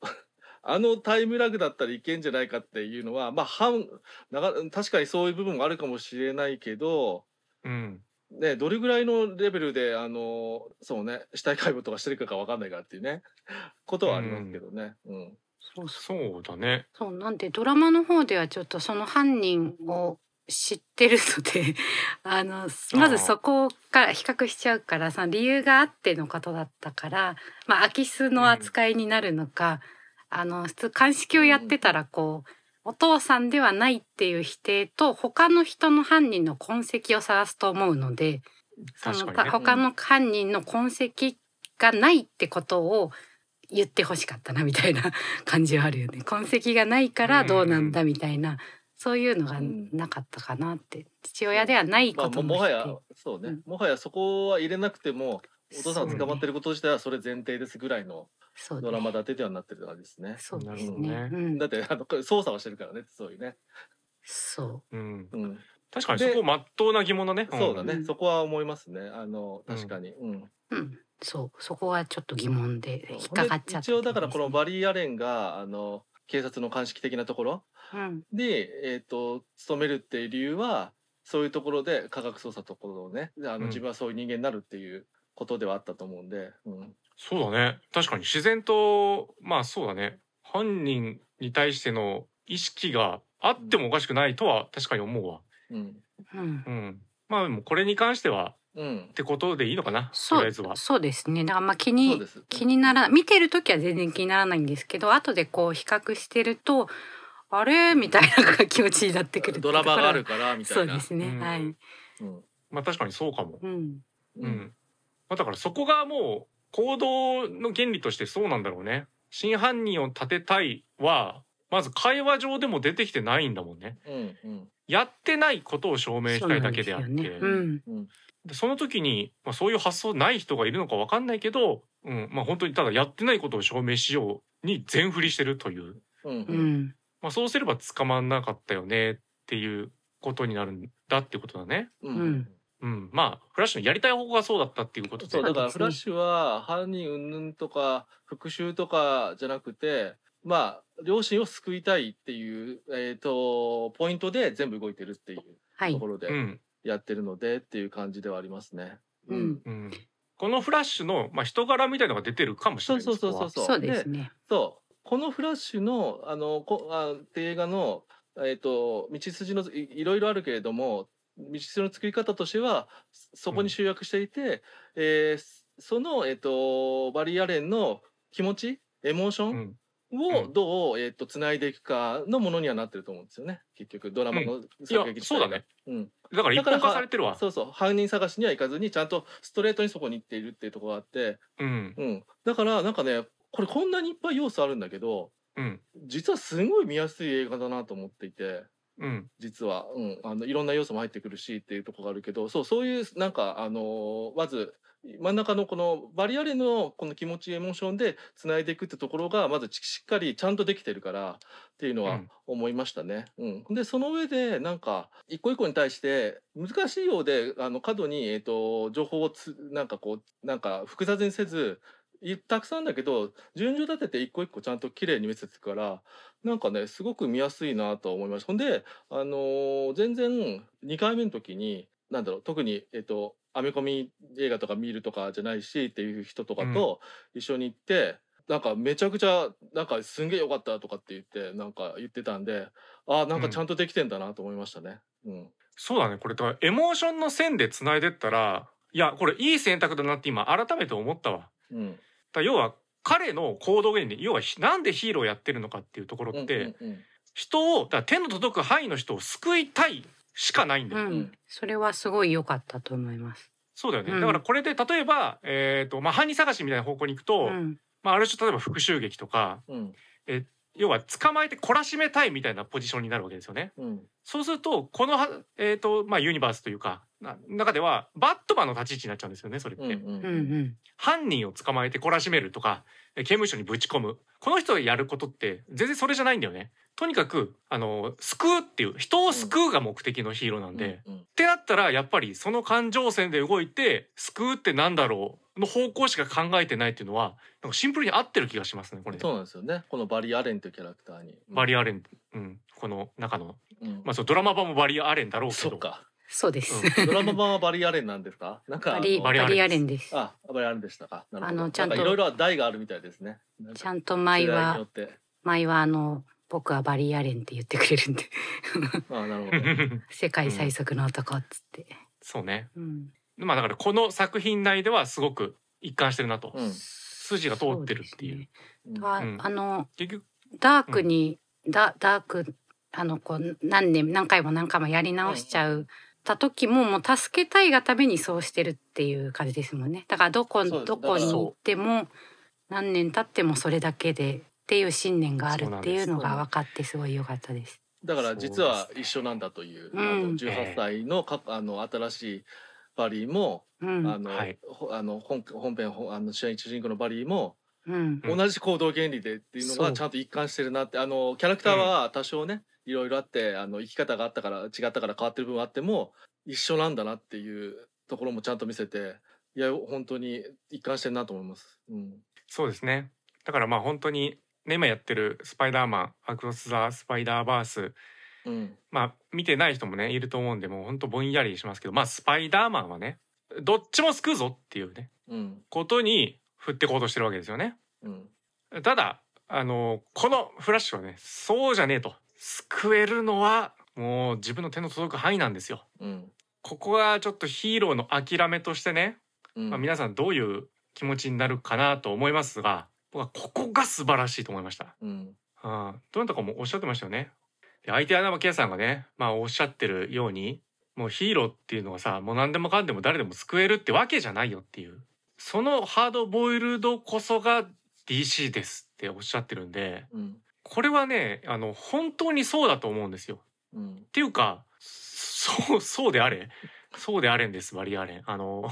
あのタイムラグだったらいけんじゃないかっていうのは、まあ、半、なか確かにそういう部分もあるかもしれないけど、うんね、どれぐらいのレベルで、あの、そうね、死体解剖とかしてるかがわかんないからっていうね、ことはありますけどね。うん。そうそうそうだねそうなんでドラマの方ではちょっとその犯人を知ってるので あのまずそこから比較しちゃうからその理由があってのことだったからまあ空き巣の扱いになるのか、あの普通鑑識をやってたらこうお父さんではないっていう否定と他の人の犯人の痕跡を探すと思うのでそのね他の犯人の痕跡がないってことを言ってほしかったなみたいな 感じはあるよね。痕跡がないからどうなんだみたいな、そういうのがなかったかなって。父親ではないまあ、こともももはやそうね、うん。もはやそこは入れなくても、お父さんが捕まってること自体はそれ前提ですぐらいのそうねドラマ立てではなってる感じですね。そうですなるほどね。ねうん。だって、あの、これ操作はしてるからね、そういうね。そう。ん。うん。確かにそこまっとうな疑問だね。そうだね、うんそこは思いますね。あの、確かに。うん。う、うん、そう。そこはちょっと疑問でそう。引っかかっちゃったで一応だからこのババリー・アレンが、あの、警察の鑑識的なところうん。で、えっ、と、勤めるっていう理由は、そういうところで科学捜査ところをね、あの、うん。自分はそういう人間になるっていうことではあったと思うんで、うん。そうだね。確かに自然とまあそうだね。犯人に対しての意識があってもおかしくないとは確かに思うわ。うん。うん。うん。まあでもこれに関してはうん。っ。てことでいいのかな？とそうりあえずは。そうですね。だからまあ気にです。気になら見てる時は全然気にならないんですけど後でこう比較してるとあれ？みたいな気持ちになってくるドラマがあるからみたいな。そうですね、うん。はい、うん。まあ確かにそうかも。うん、ううんん、まあ、だからそこがもう行動の原理としてそうなんだろうね。真犯人を立てたいはまず会話上でも出てきてないんだもんね。うんうん。やってないことを証明したいだけであって。そね。うん。うん。でその時に、まあ、そういう発想ない人がいるのかわかんないけど、うんまあ、本当にただやってないことを証明しように全振りしてるという、うんううん。ん、まあ、そうすれば捕まんなかったよねっていうことになるんだってことだね。ううんんうん、まあフラッシュのやりたい方向がそうだったっていうことで。そうだからフラッシュは犯人云々とか復讐とかじゃなくてまあ両親を救いたいっていう、えー、とポイントで全部動いてるっていうはい。ところでうん。やってるのでっていう感じではありますね。うん。うん、このフラッシュの、まあ、人柄みたいのが出てるかもしれない。そうそうそうそう。こそうですね。そう。このフラッシュのあのこあ映画の、えー、と道筋のいいろいろあるけれども道筋の作り方としてはそこに集約していて、えーその、えー、とバリー・アレンの気持ちエモーショはンうん。をどう、えー、と繋いでいくかのものにはなってると思うんですよね。結局ドラマの作劇自体が。そうだね、うん、だから一本化されてるわ。そうそう。犯人探しには行かずにちゃんとストレートにそこに行っているっていうところがあって、うん。うん、だからなんかねこれこんなにいっぱい要素あるんだけどうん。実はすごい見やすい映画だなと思っていて。うん実は、うん、あのいろんな要素も入ってくるしっていうところがあるけどそうそういうなんかあのーまず真ん中のこのバリアレのこの気持ちエモーションでつないでいくってところがまずしっかりちゃんとできてるからっていうのはうん。思いましたね。うん。でその上でなんか一個一個に対して難しいようであの過度に、えー、と情報をつなんかこうなんか複雑にせずいたくさんだけど順序立てて一個一個ちゃんと綺麗に見せてくからなんかねすごく見やすいなと思いましたほんで、あのー全然2回目の時になんだろう特に、えっとアメコミ映画とか見るとかじゃないしっていう人とかと一緒に行って、なんかめちゃくちゃなんかすんげえ良かったとかって言ってなんか言ってたんであーなんかちゃんとできてんだなと思いましたね。うん。そうだね。これだからエモーションの線でつないでったらいやこれいい選択だなって今改めて思ったわ。うんら要は彼の行動原理要はひなんでヒーローやってるのかっていうところって、うんうん人をだから手の届く範囲の人を救いたいしかないんだよ。うん、うん。それはすごい良かったと思います。そうだよね、うん。だからこれで例えば、えーとまあ、犯人探しみたいな方向に行くと、うん、まあ、ある種例えば復讐劇とかうん。え要は捕まえて懲らしめたいみたいなポジションになるわけですよね。うんそうするとこのはえっ、とまあユニバースというかな中ではバットマンの立ち位置になっちゃうんですよねそれって。うんうんうん犯人を捕まえて懲らしめるとかえ刑務所にぶち込むこの人がやることって全然それじゃないんだよね。とにかくあの救うっていう人を救うが目的のヒーローなんで、うんってなったらやっぱりその感情線で動いて救うってなんだろうの方向しか考えてないっていうのはなんかシンプルに合ってる気がしますねこれ。そうなんですよね。このバリー・アレンというキャラクターに。バリアレン、うん、この中の、うん。まあ、そうドラマ版もバリアレンだろうけど。そっか。そうです。うん。ドラマ版はバリー・アレンなんですか？なんかバリバリアレン。です。あバリー・アレンでしたか。なるほど。あのちゃんといろいろ台があるみたいですね。ちゃんと舞世代によはって。舞はあの僕はバリアレンって言ってくれるんで。あなるほど。世界最速の男っつって。そうね。うん。まあだからこの作品内ではすごく一貫してるなと、うん。筋が通ってるっていう。そですね。うん。あの結局ダークに、ダダークあのこう何年何回も何回もやり直しちゃう。た時ももう助けたいがためにそうしてるっていう感じですもんね。だからどこどこに行っても何年経ってもそれだけでっていう信念があるっていうのが分かってすごい良かったです。だから実は一緒なんだという、うん。あの18歳のかあの新しいバリーも、うん。あの、はい。ほあの本本編ほあの主演主人公のバリーも、うん。うん。同じ行動原理でっていうのがちゃんと一貫してるなってあのキャラクターは多少ね、いろいろあってあの生き方があったから違ったから変わってる部分あっても一緒なんだなっていうところもちゃんと見せていや本当に一貫してるなと思います。うん。そうですね。だからまあ本当に、ね、今やってる「スパイダーマンアクロス・ザ・スパイダーバース」うんまあ見てない人もねいると思うんでもう本当ぼんやりしますけどまあスパイダーマンはねどっちも救うぞっていうねうんことに振ってこうとしてるわけですよね。うんただあのこのフラッシュはねそうじゃねえと救えるのはもう自分の手の届く範囲なんですよ。うんここがちょっとヒーローの諦めとしてね、うんまあ、皆さんどういう気持ちになるかなと思いますが僕はここが素晴らしいと思いました。うんああどなたかもおっしゃってましたよね。で相手穴ケアさんがね、まあ、おっしゃってるようにもうヒーローっていうのはさもう何でもかんでも誰でも救えるってわけじゃないよっていうそのハードボイルドこそが DC ですっておっしゃってるんでうんこれはねあの本当にそうだと思うんですよ。うんっていうかそうそうであれそうであれんですバリアレン。あの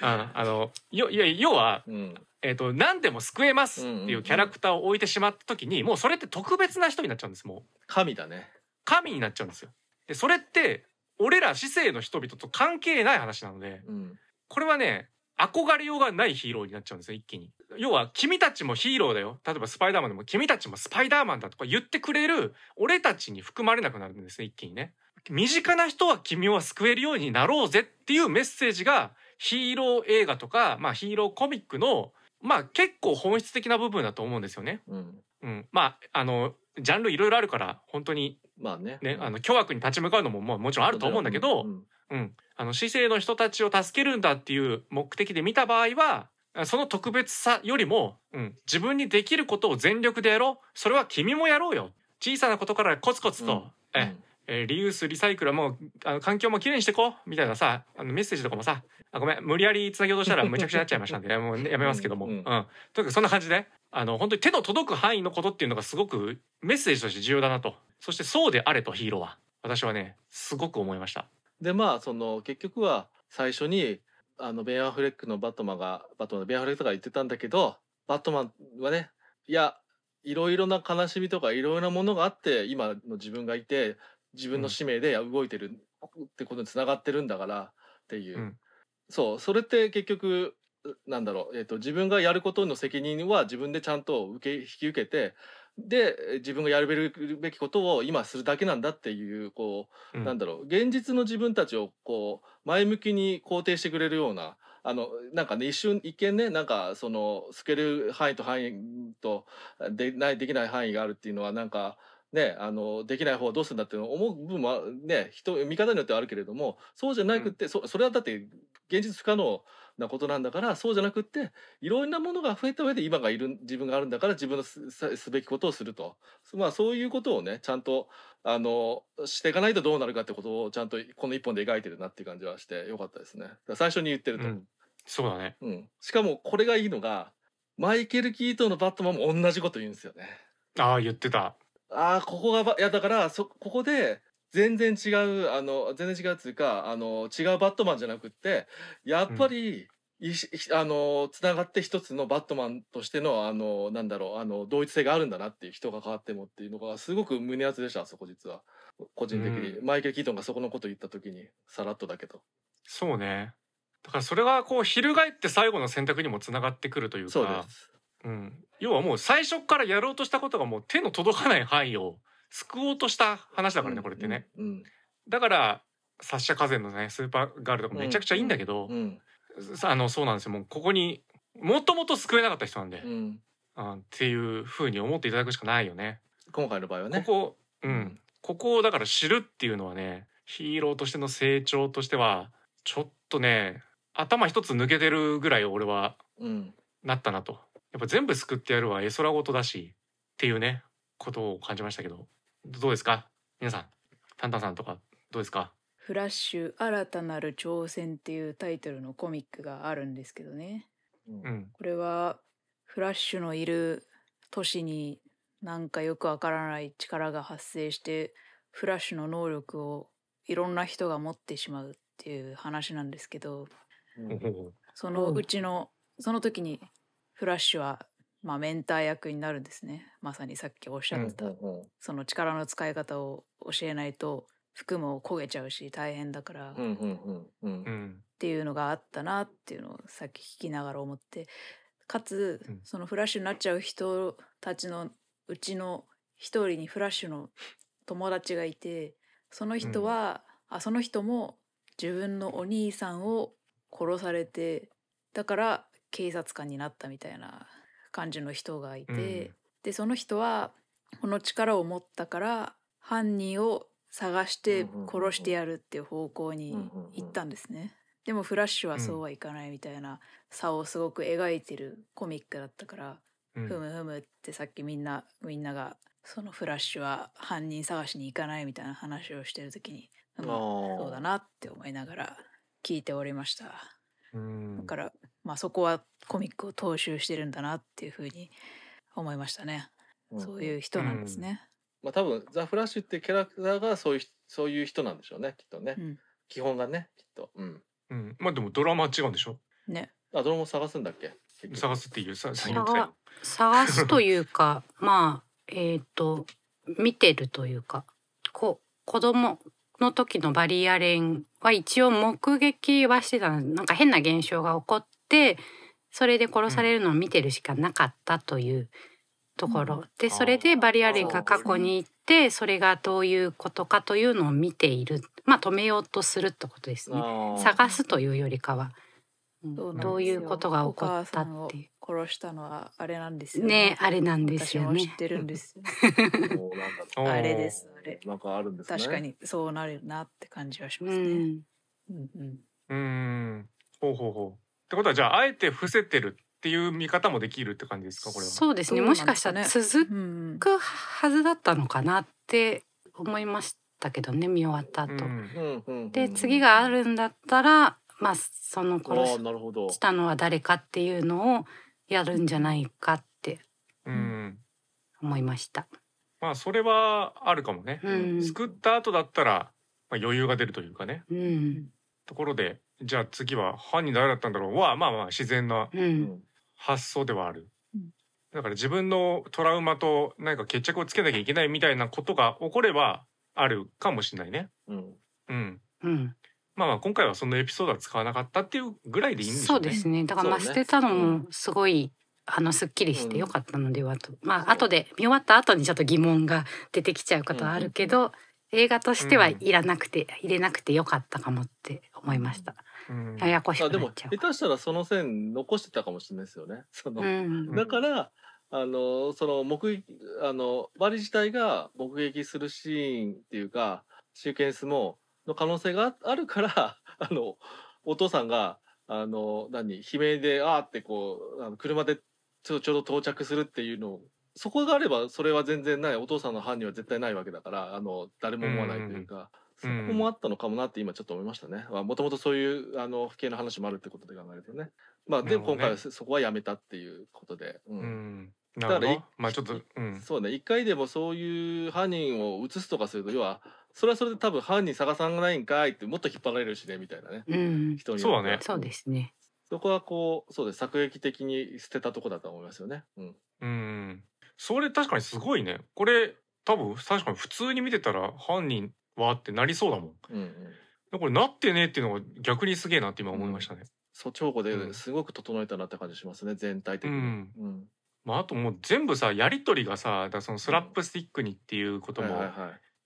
あ あのよいや要はうんえー、と何でも救えますっていうキャラクターを置いてしまった時にもうそれって特別な人になっちゃうんです。もう。神だね。神になっちゃうんですよ。でそれって俺ら市政の人々と関係ない話なのでうん。これはね憧れようがないヒーローになっちゃうんですよ一気に。要は君たちもヒーローだよ。例えばスパイダーマンでも君たちもスパイダーマンだとか言ってくれる俺たちに含まれなくなるんですね一気にね。身近な人は君を救えるようになろうぜっていうメッセージがヒーロー映画とか、まあ、ヒーローコミックのまあ結構本質的な部分だと思うんですよね。うん。うん、まああのジャンルいろいろあるから本当にまあね。ね、あの巨悪に立ち向かうのもまあもちろんあると思うんだけど、うん。うん、あの市政の人たちを助けるんだっていう目的で見た場合はその特別さよりも、うん、自分にできることを全力でやろう。それは君もやろうよ。小さなことからコツコツと、うん。ええーリユースリサイクルはもうあの環境もきれいにしてこうみたいなさあのメッセージとかもさあごめん無理やりつなげようとしたらむちゃくちゃになっちゃいましたんで もうねやめますけども、ううんん。とにかくそんな感じであの本当に手の届く範囲のことっていうのがすごくメッセージとして重要だなと。そしてそうであれとヒーローは私はねすごく思いました。でまあその結局は最初にあのベン・アフレックのバットマンがバットマンのベン・アフレックとか言ってたんだけどバットマンはねいやいろいろな悲しみとかいろいろなものがあって今の自分がいて自分の使命で動いてるってことにつながってるんだからっていう、うん。そうそれって結局なんだろう、えー、と自分がやることの責任は自分でちゃんと受け引き受けてで自分がやるべきことを今するだけなんだっていうこううん。なんだろう現実の自分たちをこう前向きに肯定してくれるようなあのなんかね一瞬一見ねなんかその透ける範囲と範囲とでないできない範囲があるっていうのはなんかねあのできない方はどうするんだって思う部分はね人見方によってはあるけれどもそうじゃなくって、そそれはだって現実不可能なことなんだからそうじゃなくっていろんなものが増えた上で今がいる自分があるんだから自分のすべきことをすると。まあそういうことをねちゃんとあのしていかないとどうなるかってことをちゃんとこの一本で描いてるなっていう感じはしてよかったですね。最初に言ってると、うん。そうだね。うん。しかもこれがいいのがマイケル・キートンのバットマンも同じこと言うんですよね。ああ言ってたああここがばいやだからそここで全然違うあの全然違うっていうかあの違うバットマンじゃなくってやっぱり、いしあのつながって一つのバットマンとしてのあのなんだろうあの同一性があるんだなっていう人が変わってもっていうのがすごく胸熱でしたあそこ実は。個人的に、マイケル・キートンがそこのこと言った時にさらっとだけど。そうね。だからそれがこう翻って最後の選択にもつながってくるというか。そうですうん、要はもう最初からやろうとしたことがもう手の届かない範囲を救おうとした話だからねこれってね、うんだからサッシャ・カゼンのねスーパーガールとかめちゃくちゃいいんだけどう、んさあのそうなんですよ。もうここにもともと救えなかった人なんで、うん。あっていうふうに思っていただくしかないよね。今回の場合はね。ここ、うん、ここをだから知るっていうのはねヒーローとしての成長としてはちょっとね頭一つ抜けてるぐらい俺はうん。なったなとやっぱ全部救ってやるは絵空事だしっていうねことを感じましたけど。どうですか？皆さんタンタンさんとかどうですか？フラッシュ新たなる挑戦っていうタイトルのコミックがあるんですけどね。うん。うん。これはフラッシュのいる都市になんかよくわからない力が発生してフラッシュの能力をいろんな人が持ってしまうっていう話なんですけど。うん。おそのうちのその時にフラッシュはまあメンター役になるんですね。まさにさっきおっしゃってた、うんその力の使い方を教えないと服も焦げちゃうし大変だから、うんうんうんうん。うん。っていうのがあったなっていうのをさっき聞きながら思って。かつ、うん。そのフラッシュになっちゃう人たちのうちの一人にフラッシュの友達がいてその人は、あその人も自分のお兄さんを殺されてだから警察官になったみたいな感じの人がいて、うん。でその人はこの力を持ったから犯人を探して殺してやるっていう方向に行ったんですね。でもフラッシュはそうはいかないみたいな差をすごく描いてるコミックだったから、うん。ふむふむってさっきみんなみんながそのフラッシュは犯人探しに行かないみたいな話をしてる時に、うんそうだなって思いながら聞いておりました。うん。だからまあそこはコミックを踏襲してるんだなっていうふうに思いましたね。そういう人なんですね。まあ多分ザ・フラッシュっていうキャラクターがそういうそういう人なんでしょうねきっとね、うん。基本がねきっと。うん。うん、まあでもドラマは違うんでしょ？ね。あドラマ探すんだっけ？探すっていうさ探すというか まあえっ、と見てるというかこ子供の時のバリアレンは一応目撃はしてたのなんか変な現象が起こってそれで殺されるのを見てるしかなかったというところ、うん。でそれでバリアレンが過去に行ってそれがどういうことかというのを見ている。まあ止めようとするってことですね。探すというよりかは、どういうことが起こったっていう。殺したのはあれなんですよね。あれなんですよね。私も知ってるんです あれですあれ。なんかあるんですね。確かにそうなるなって感じはしまうすね。ん、うんうん。うーん。ほうほうほうってことはじゃああえて伏せてるっていう見方もできるって感じですかこれは？そうですね。もしかしたら続くはずだったのかなって思いましたけどね見終わった後、うん。で次があるんだったらまあそのあ殺ーなるほど。したのは誰かっていうのをやるんじゃないかってうん。思いました。まあそれはあるかもね、うん。作った後だったら、まあ、余裕が出るというかね。うん。ところでじゃあ次は犯人誰だったんだろう？はまあまあ自然なううん。ん発想ではある、うん。だから自分のトラウマと何か決着をつけなきゃいけないみたいなことが起こればあるかもしれないね。うん。うん。うん。まあまあ今回はそのエピソードは使わなかったっていうぐらいでいいんでしょね。そううですね。だからまあ捨てたのもすごい、あのすっきりしてよかったのではと、まあ後で見終わった後にちょっと疑問が出てきちゃうことはあるけど、映画としてはいらなくて、入れなくてよかったかもって思いました。うん。ややこしあでもくなっちゃう下手したらその線残してたかもしれないですよね。その、うん。だからあのその目撃あのバリ自体が目撃するシーンっていうかシーケンスもの可能性がああるから あのお父さんがあの何悲鳴であーってこうあの車でちょちょうど到着するっていうのをそこがあればそれは全然ない。お父さんの犯人は絶対ないわけだからあの誰も思わないというか。うんそこもあったのかもなって今ちょっと思いましたね。もともとそういうあの不敬の話もあるってことで考えるとね。まあでね。今回はそそこはやめたっていうことで、ううん。だからいるほど。まあちょっとうん。そうね。一回でもそういう犯人を移すとかすると要はそれはそれで多分犯人探さないんかいってもっと引っ張られるしねみたいなね。うん、人によって。はそうだね。そうですね。そこはこうそうです作劇的に捨てたとこだと思いますよね。うん、うん。それ確かにすごいね。これ多分確かに普通に見てたら犯人はってなりそうだもん。うん、うん。これなってねっていうのが逆にすげえなって今思いましたね、そう長語うん。ですごく整えたなって感じしますね全体的に。うん。うん。まあ、あともう全部さやり取りがさだそのスラップスティックにっていうことも。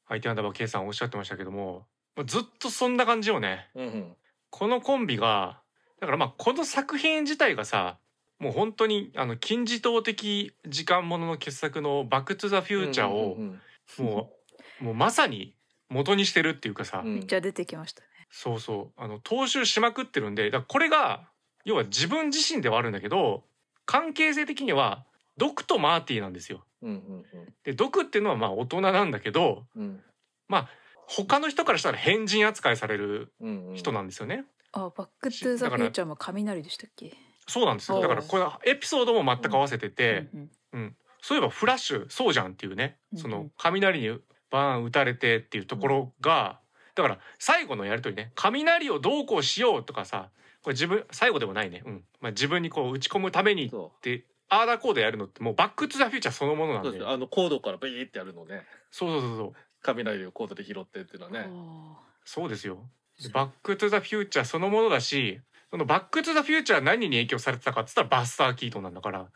相手アンダーバー K さんおっしゃってましたけどもまあずっとそんな感じよね。うんうん。このコンビがだからまあこの作品自体がさもう本当にあの金字塔的時間ものの傑作の「バック・トゥ・ザ・フューチャー」をうん。もうもうまさに元にしてるっていうかさ、うん。めっちゃ出てきましたね。そうそう。あの踏襲しまくってるんでだからこれが要は自分自身ではあるんだけど関係性的にはドクとマーティなんですよ。うんうんでドクっていうのはまあ大人なんだけどうん。うん他の人からしたら変人扱いされるうんうん。人なんですよね。あ、バックトゥザフューチャーも雷でしたっけ？そうなんですよ。だからこれエピソードも全く合わせてて、うんうんそういえばフラッシュそうじゃんっていうね。うんうん。その雷にバーン打たれてっていうところがだから最後のやりとりね雷をどうこうしようとかさこれ自分最後でもないね、うん。まあ、自分にこう打ち込むためにっそてアーダーコードやるのってもうバック・トゥ・ザ・フューチャーそのものなんそうですあのコードからビーってやるのね。そうそうそうそう。雷をコードで拾ってっていうのはね。あそうですよ。でバック・トゥ・ザ・フューチャーそのものだしそのバック・トゥ・ザ・フューチャー何に影響されてたかっつったらバスター・キートンなんだから。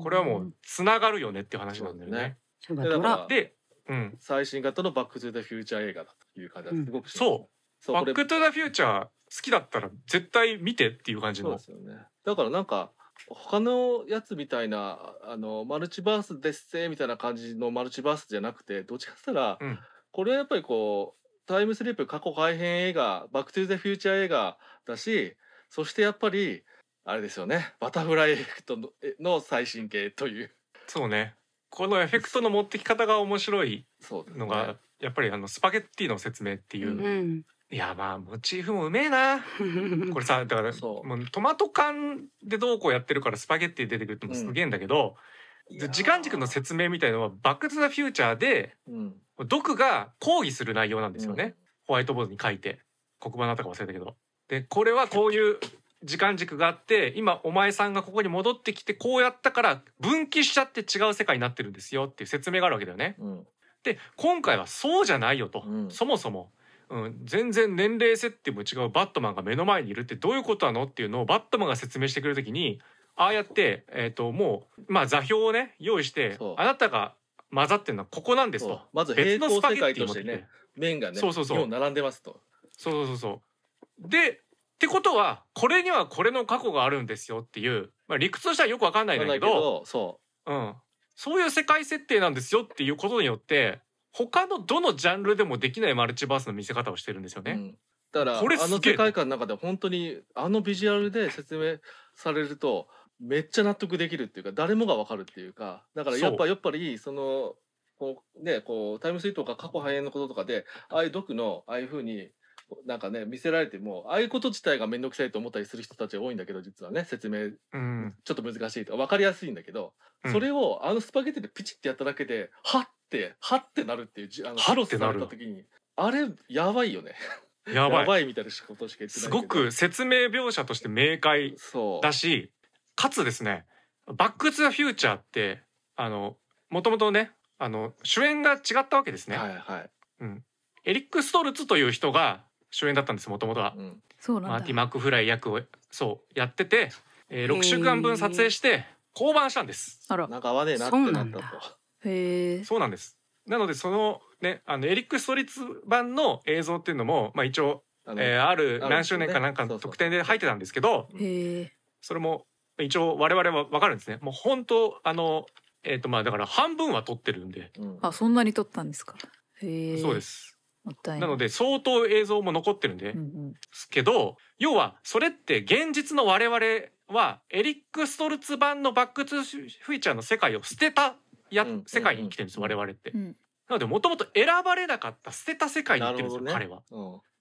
これはもうつながるよねっていう話なんだよね。ね。で、うん、最新型のバック・トゥ・ザ・フューチャー映画だという感じですごくそう。そうこれ。バック・トゥ・ザ・フューチャー好きだったら絶対見てっていう感じの。そうですよね。だからなんか他のやつみたいなあのマルチバースですせみたいな感じのマルチバースじゃなくてどっちかって言ったら、うん。これはやっぱりこうタイムスリップ過去改変映画バック・トゥ・ザ・フューチャー映画だしそしてやっぱりあれですよね。バタフライエフェクトのえの最新形という。そうねこのエフェクトの持ってき方が面白いのが、やっぱりあのスパゲッティの説明っていう、うんうん。いやまあモチーフもうめえな。これさだからもうトマト缶でどうこうやってるからスパゲッティ出てくるってもすげえんだけど、で時間軸の説明みたいのは「バック・トゥ・ザ・フューチャー」でうん。ドクが抗議する内容なんですよね、うん。ホワイトボードに書いて。黒板だったか忘れたけど。でこれはこういう時間軸があって今お前さんがここに戻ってきてこうやったから分岐しちゃって違う世界になってるんですよっていう説明があるわけだよね。うん。で今回はそうじゃないよと、うん。そもそも、うん、全然年齢設定も違うバットマンが目の前にいるってどういうことなのっていうのをバットマンが説明してくれる時にああやって、えー、ともう、まあ、座標をね用意してあなたが混ざってるのはここなんですと。まず別平行世のスパゲッ界としてティ持ってきて。ね面がねそうそうそう。4並んでますと。そうそうそうそう。でってことはこれにはこれの過去があるんですよっていう、まあ、理屈としてはよくわかんないんだけどそうん、そういう世界設定なんですよっていうことによって他のどのジャンルでもできないマルチバースの見せ方をしてるんですよう、うね。ん。だからあの世界観の中で本当にあのビジュアルで説明されるとめっちゃ納得できるっていうか誰もがわかるっていうか。だからやっぱやっぱりそのこうねこうタイムスリーとか過去反映のこととかでああいう毒のああいう風になんかね見せられてもああいうこと自体が面倒くさいと思ったりする人たちが多いんだけど実はね説明うん、ちょっと難しいとか分かりやすいんだけど、うん。それをあのスパゲッティでピチってやっただけではってはってなるっていうじあのクロスされた時にあれやばいよね。やばい。みたいなことしか言ってないすごく説明描写として明快だしかつですね「バック・トゥ・ザ・フューチャー」ってあのもともとねあの主演が違ったわけですね。はいはい、エリック・ストルツという人が主演だったんですもともとは。うん、そうなんだマーティ・。マックフライ役をそうやってて、えー、6週間分撮影して降板したんです。あら。なんか合わねえなってそうなったなんだとへえ。そうなんです。なのでそのねあのエリック・ストリッツ版の映像っていうのも、まあ、一応、あの、えーある何周年かなんかの特典で入ってたんですけどへえ。それも一応我々は分かるんですね。もう本当あのえっ、とまあだから半分は撮ってるんで、うんあ、そんなに撮ったんですか。へえ。。そうですなので相当映像も残ってるんでうんうん。すけど要はそれって現実の我々はエリック・ストルツ版のバック・トゥ・フューチャーの世界を捨てたや、うん世界に生きてるんですうん我々って。うん。なのでもともと選ばれなかった捨てた世界に生きてるんですよ、な彼は。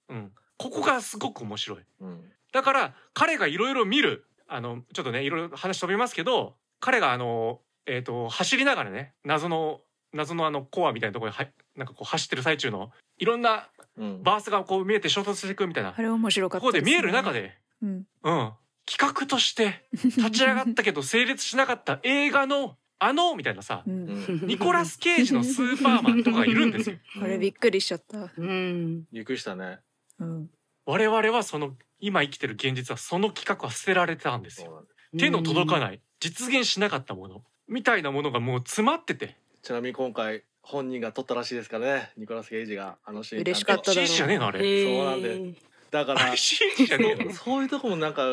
うん、ここがすごく面白い。うんうんだから彼がいろいろ見るあのちょっとねいろいろ話飛びますけど彼があのえっ、と走りながらね謎の謎のあのコアみたいなところにはなんかこう走ってる最中のいろんなうんバースがこう見えて衝突していくみたいなあれ面白かこったこで見える中で、うんうん、企画として立ち上がったけど成立しなかった映画のあのみたいなさうんうんニコラス・ケイジのスーパーマンとかがいるんですよ。あれびっくりしちゃったうん。びっくりしたねうん我々はその今生きてる現実はその企画は捨てられてたんですよ。手の届かい。ない実現しなかったものみたいなものがもう詰まっててちなみに今回本人が撮ったらしいですからね。ニコラス・ケイジがあのシーン。嬉しかっただろう。CG じゃねえのあれ。そうなんで。だから CG じゃね。えのそうそういうとこもなんか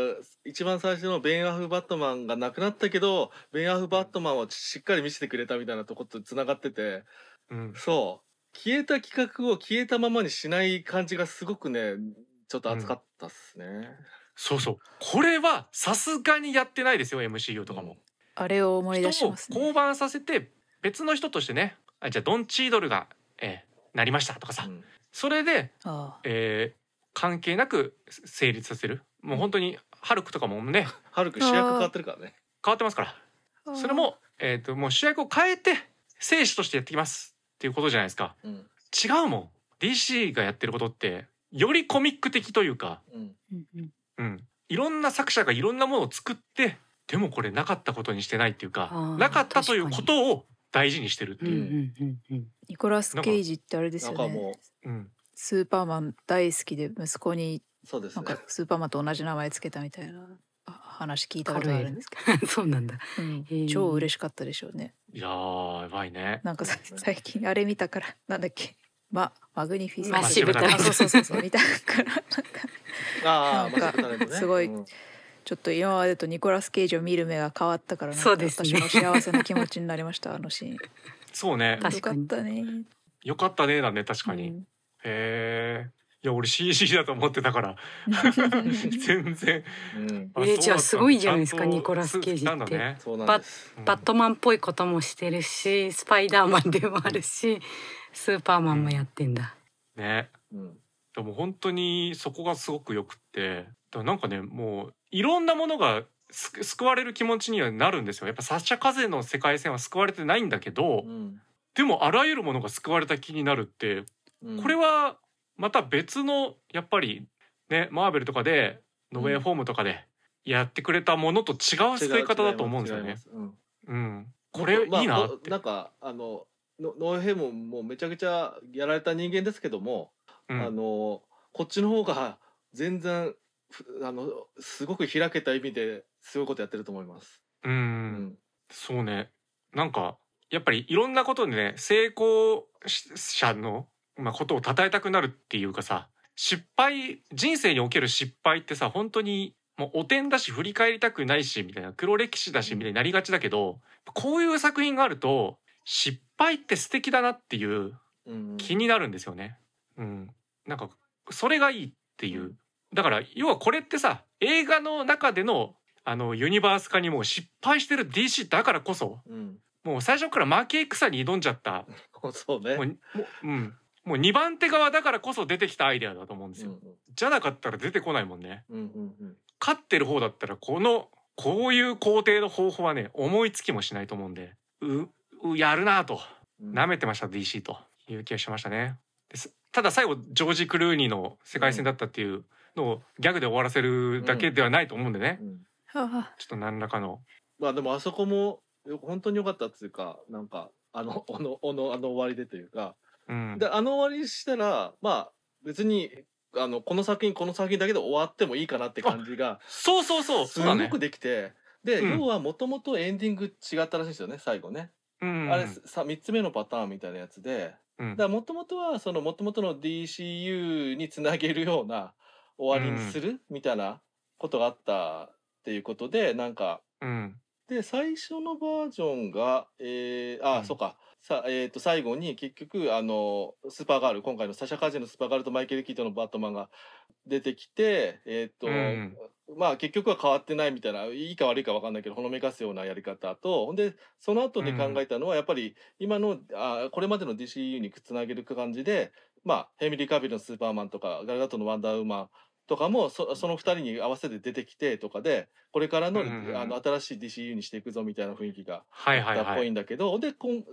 一番最初のベン・アフ・バットマンが亡くなったけどベン・アフ・バットマンをしっかり見せてくれたみたいなとことつながってて。うん、そう。消えた企画を消えたままにしない感じがすごくねちょっと熱かったっすね。そうそう。これはさすがにやってないですよ MCU とかも。あれを思い出しますね。降板させて別の人としてねあじゃあドン・チードルが、えーなりましたとかさ、うん。それで、あえー関係なく成立させる。もう本当にハルクとかもね。ハルク主役変わってるからね。変わってますから。あそれも,、えー、ともう主役を変えて生死としてやってきます。っていうことじゃないですか。うん。違うもん。DC がやってることってよりコミック的というか、うん。うんうん。うん、いろんな作者がいろんなものを作ってでもこれなかったことにしてないっていうかなかったということを大事にしてるってう。んういう、んうんうん。ニコラス・ケイジってあれですよなんかもねうん、スーパーマン大好きで息子にそうですね。なんか。スーパーマンと同じ名前つけたみたいなあ話聞いたことがあるんですけど、そうなんだ。うん超嬉しかったでしょうね。いやーやばいね。なんか最近あれ見たからなんだっけ？ママグニフィセント。マッシブタレントあそうそうそうそう見たから。なんかああ、なんかすごいうんちょっと今までとニコラス・ケイジを見る目が変わったからなんかそうですね。私も幸せな気持ちになりましたあのシーン。そうね。確かによかったね。よかったねだね確かに、うん。へえいや俺 CG だと思ってたから。全然。うん、あえーじゃあすごいじゃないですかニコラスケイジって。なんだね。そうなんです。うん。バットマンっぽいこともしてるし、スパイダーマンでもあるし、スーパーマンもやってんだ。ね。うん、でも本当にそこがすごくよくって。だからなんかねもういろんなものがす救われる気持ちにはなるんですよ。やっぱサッシャ・カゼの世界線は救われてないんだけど、うん、でもあらゆるものが救われた気になるってうん。これはまた別のやっぱりねマーベルとかでノベーフォームとかでやってくれたものと違う救い方だと思うんですよね。うん。うん、これいいなまあって。なんかあのノノーヘムもめちゃくちゃやられた人間ですけども、うん。あのこっちの方が全然ふあのすごく開けた意味ですごいことやってると思います。う、うん。そうね。なんかやっぱりいろんなことでね成功者のまあことを称えたくなるっていうかさ失敗人生における失敗ってさ本当にもうお点だし振り返りたくないしみたいな黒歴史だしみたいになりがちだけどこういう作品があると失敗って素敵だなっていううん。気になるんですよね。うん、なんかそれがいいっていうだから要はこれってさ映画の中でのあのユニバース化にもう失敗してる DC だからこそうん、もう最初から負け戦に挑んじゃったそうね。もうもう,、うん、もう2番手側だからこそ出てきたアイデアだと思うんですよ。うんじゃなかったら出てこないもんね。うんうんうん勝ってる方だったらこのこういう工程の方法はね思いつきもしないと思うんでううやるなぁとうん舐めてました DC という気がしましたね。ただ最後ジョージ・クルーニーの世界線だったっていうのをギャグで終わらせるだけではないと思うんでね、ちょっと何らかの。まあでもあそこもよ本当に良かったっていうかなんかあの あのあのあの終わりでというか。うん。であの終わりにしたらまあ別にあのこの作品この作品だけで終わってもいいかなって感じがそうそうそうすごくできて、で、うん。要はもともとエンディング違ったらしいんですよね最後ね、うんあれさ3つ目のパターンみたいなやつで。うん。だからもともとはそのもともとの DCU につなげるような終わりにする？みたいなことがあったっていうことでなんかうん。で最初のバージョンがえー、あ、うん。そうか。さえー、と最後に結局あのスーパーガール今回のサシャ・カジェのスーパーガールとマイケル・キートンのバットマンが出てきてえっ、と、うん。まあ結局は変わってないみたいないいか悪いか分かんないけどほのめかすようなやり方と。ほんでその後で考えたのはやっぱり今のあこれまでの DCU につなげる感じでまあヘミリー・カビルのスーパーマンとかガルガットのワンダーウーマンとかもそその2人に合わせて出てきてとかでこれからの,、あの新しい DCU にしていくぞみたいな雰囲気があったっぽはいい。んだけど、でこん、ん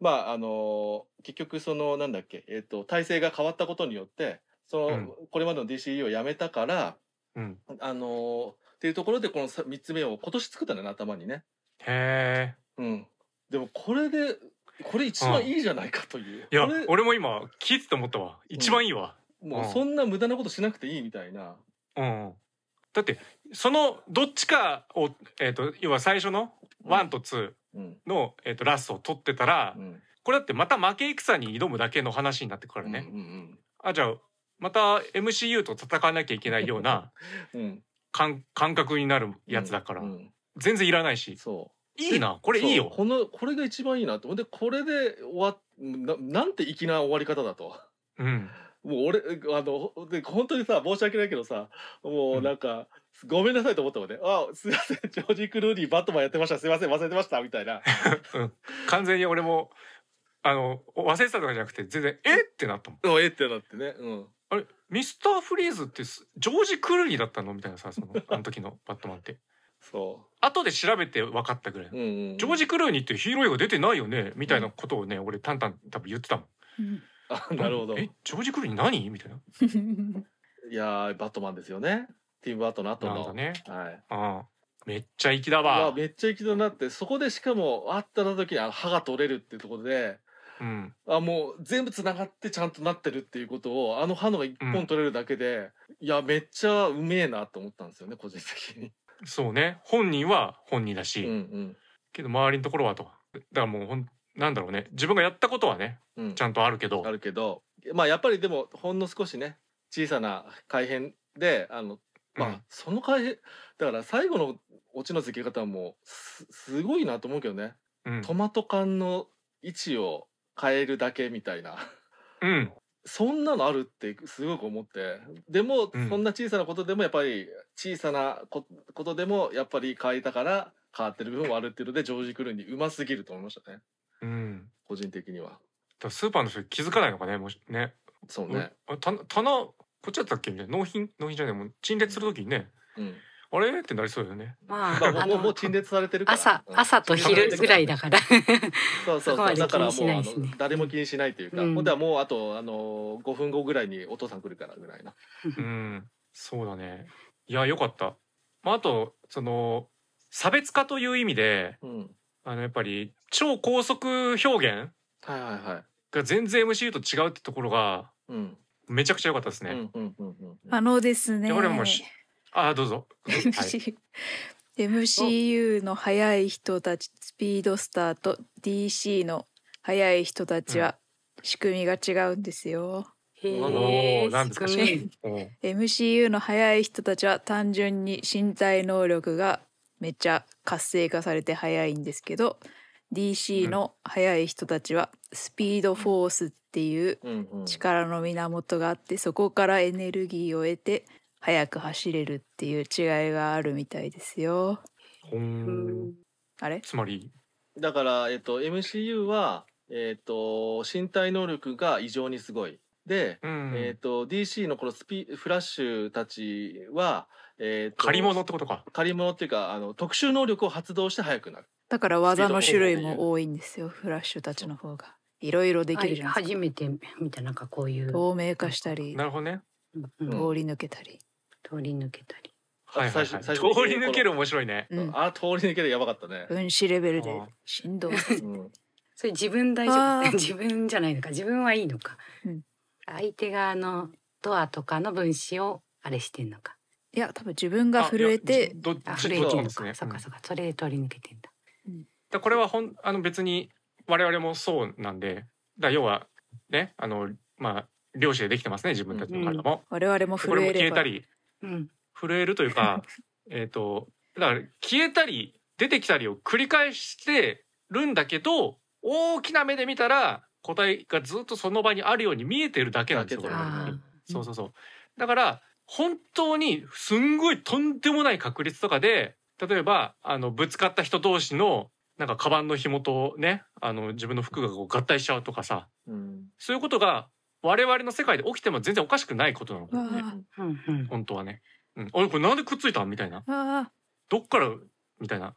まああの結局そのなんだっけ、えっと体制が変わったことによってその、うんこれまでの DCU をやめたからうん。あのっていうところでこのさ3つ目を今年作ったんだよね頭にね。へえ。うん、でもこれでこれ一番いいじゃないかという。いや俺も今聞いてて思ったわ。一番いいわ。もうそんな無駄なことしなくていいみたいな。うん。だってそのどっちかをえっ、と要は最初のワンとツうん。ーのえっ、とラストを取ってたら、うん。これだってまた負け戦に挑むだけの話になってくるからね。うんうんあじゃあまた MCU と戦わなきゃいけないような うん。うん感感覚になるやつだから、うんうん全然いらないし。そう。いいなこれいいよ。このこれが一番いいなと。でこれで終わっななんて粋な終わり方だと。うんもう俺あので本当にさ申し訳ないけどさもうなんか、ごめんなさいと思ったもんね。あすいませんジョージ・クルーニーバットマンやってました。すいません忘れてました。みたいな。完全に俺もあの忘れてたとかじゃなくて全然えっ？てなったもん。うんえっ？てなってね。うん。あれミスターフリーズってすジョージ・クルーニーだったの？みたいなさその あの時のバットマンって。そ後で調べて分かったぐらい、う、うんうんうん、ジョージ・クルーニーってヒーロー映画出てないよね？みたいなことをね俺タンタン多分言ってたもん。うんあなるほど。えジョージ・クルーニー何？みたいな。いやーバットマンですよね。ティム・バートの後の。なんだね。はい。ああ。めっちゃ粋だまあわ、めっちゃ粋だなって。そこでしかも会った時にあの歯が取れるっていうところでうん。あもう全部つながってちゃんとなってるっていうことをあの歯のが一本取れるだけで、いやめっちゃうめえなと思ったんですよね個人的に。そうね。本人は本人だし、うん。けど周りのところはと。だからもうほんなんだろうね。自分がやったことはねうん。うんちゃんとあるけど。あるけど。まあやっぱりでもほんの少しね小さな改変であのまあ、うんその改変だから最後のオチの付け方はもうすすごいなと思うけどね。うん。トマト缶の位置を変えるだけみたいな。うん。そんなのあるってすごく思って。でも、うん。そんな小さなことでもやっぱり小さなこことでもやっぱり変えたから変わってる部分はあるっていうのでジョージ・クルーニーうますぎると思いましたねうん。個人的には。スーパーの人気づかないのかねもしね。そうね。あた棚こっちだったっけみたいな納品納品じゃないもう陳列するときにね。うん。あれ？ってなりそうだよね。ま まあ、ああもうもう陳列されてるから。朝うん。朝と昼ぐらいだから。そうそうだからも気にしうあないですねの誰も気にしないというか、うん。ほんではもうあとあの5分後ぐらいにお父さん来るからぐらいな。うん。そうだね。いやよかった、まあ、あとその差別化という意味でうんあのやっぱり超高速表現はいはいはい。が全然 MCU と違うってところがうん。めちゃくちゃ良かったですね、うんうんうんうんあのですね。でこれもうしあどうぞ、はい、MCU の速い人たちスピードスターと DC の速い人たちは仕組みが違うんですよ。へおえーなんですか仕組みおう MCU の速い人たちは単純に身体能力がめっちゃ活性化されて速いんですけど DC の速い人たちはスピードフォースっていう力の源があってそこからエネルギーを得て速く走れるっていう違いがあるみたいですよ。あれ？つまり？だから、えっと、MCU は、えっと、身体能力が異常にすごい。で、うん、えっと、DC のこのスピフラッシュたちは、えっと、借り物ってことか。借り物っていうかあの特殊能力を発動して速くなる。だから技の種類も多いんですよフラッシュたちの方が。いろいろできるじゃないですか。初めて見たなんかこういう。透明化したりなるほどね。通り抜けたり。通り抜けたり。はいはい、はい、最通り抜ける面白いね。うん、あ通り抜けでやばかったね。分子レベルで振動。うん。それ自分大丈夫？自分じゃないのか。自分はいいのか、うん。相手側のドアとかの分子をあれしてんのかいや多分自分が震えてやどあど震えてんのどっちもですね。かそっかうん。そっかそれで通り抜けてんだ。だこれはほんあの別に我々もそうなんで。だ要はねあのまあ漁師でできてますね自分たちの体も、我々も震えれば。消えたりうん。震えるというか えっとだから消えたり出てきたりを繰り返してるんだけど大きな目で見たら個体がずっとその場にあるように見えてるだけなんですよそうそうそう。だから本当にすんごいとんでもない確率とかで例えばあのぶつかった人同士のなんかカバンの紐とねあの自分の服がこう合体しちゃうとかさうん。そういうことが我々の世界で起きても全然おかしくないことなの、うわね、本当はね。うん、あれこれなんでくっついたん？みたいな。あ。どっから？みたいな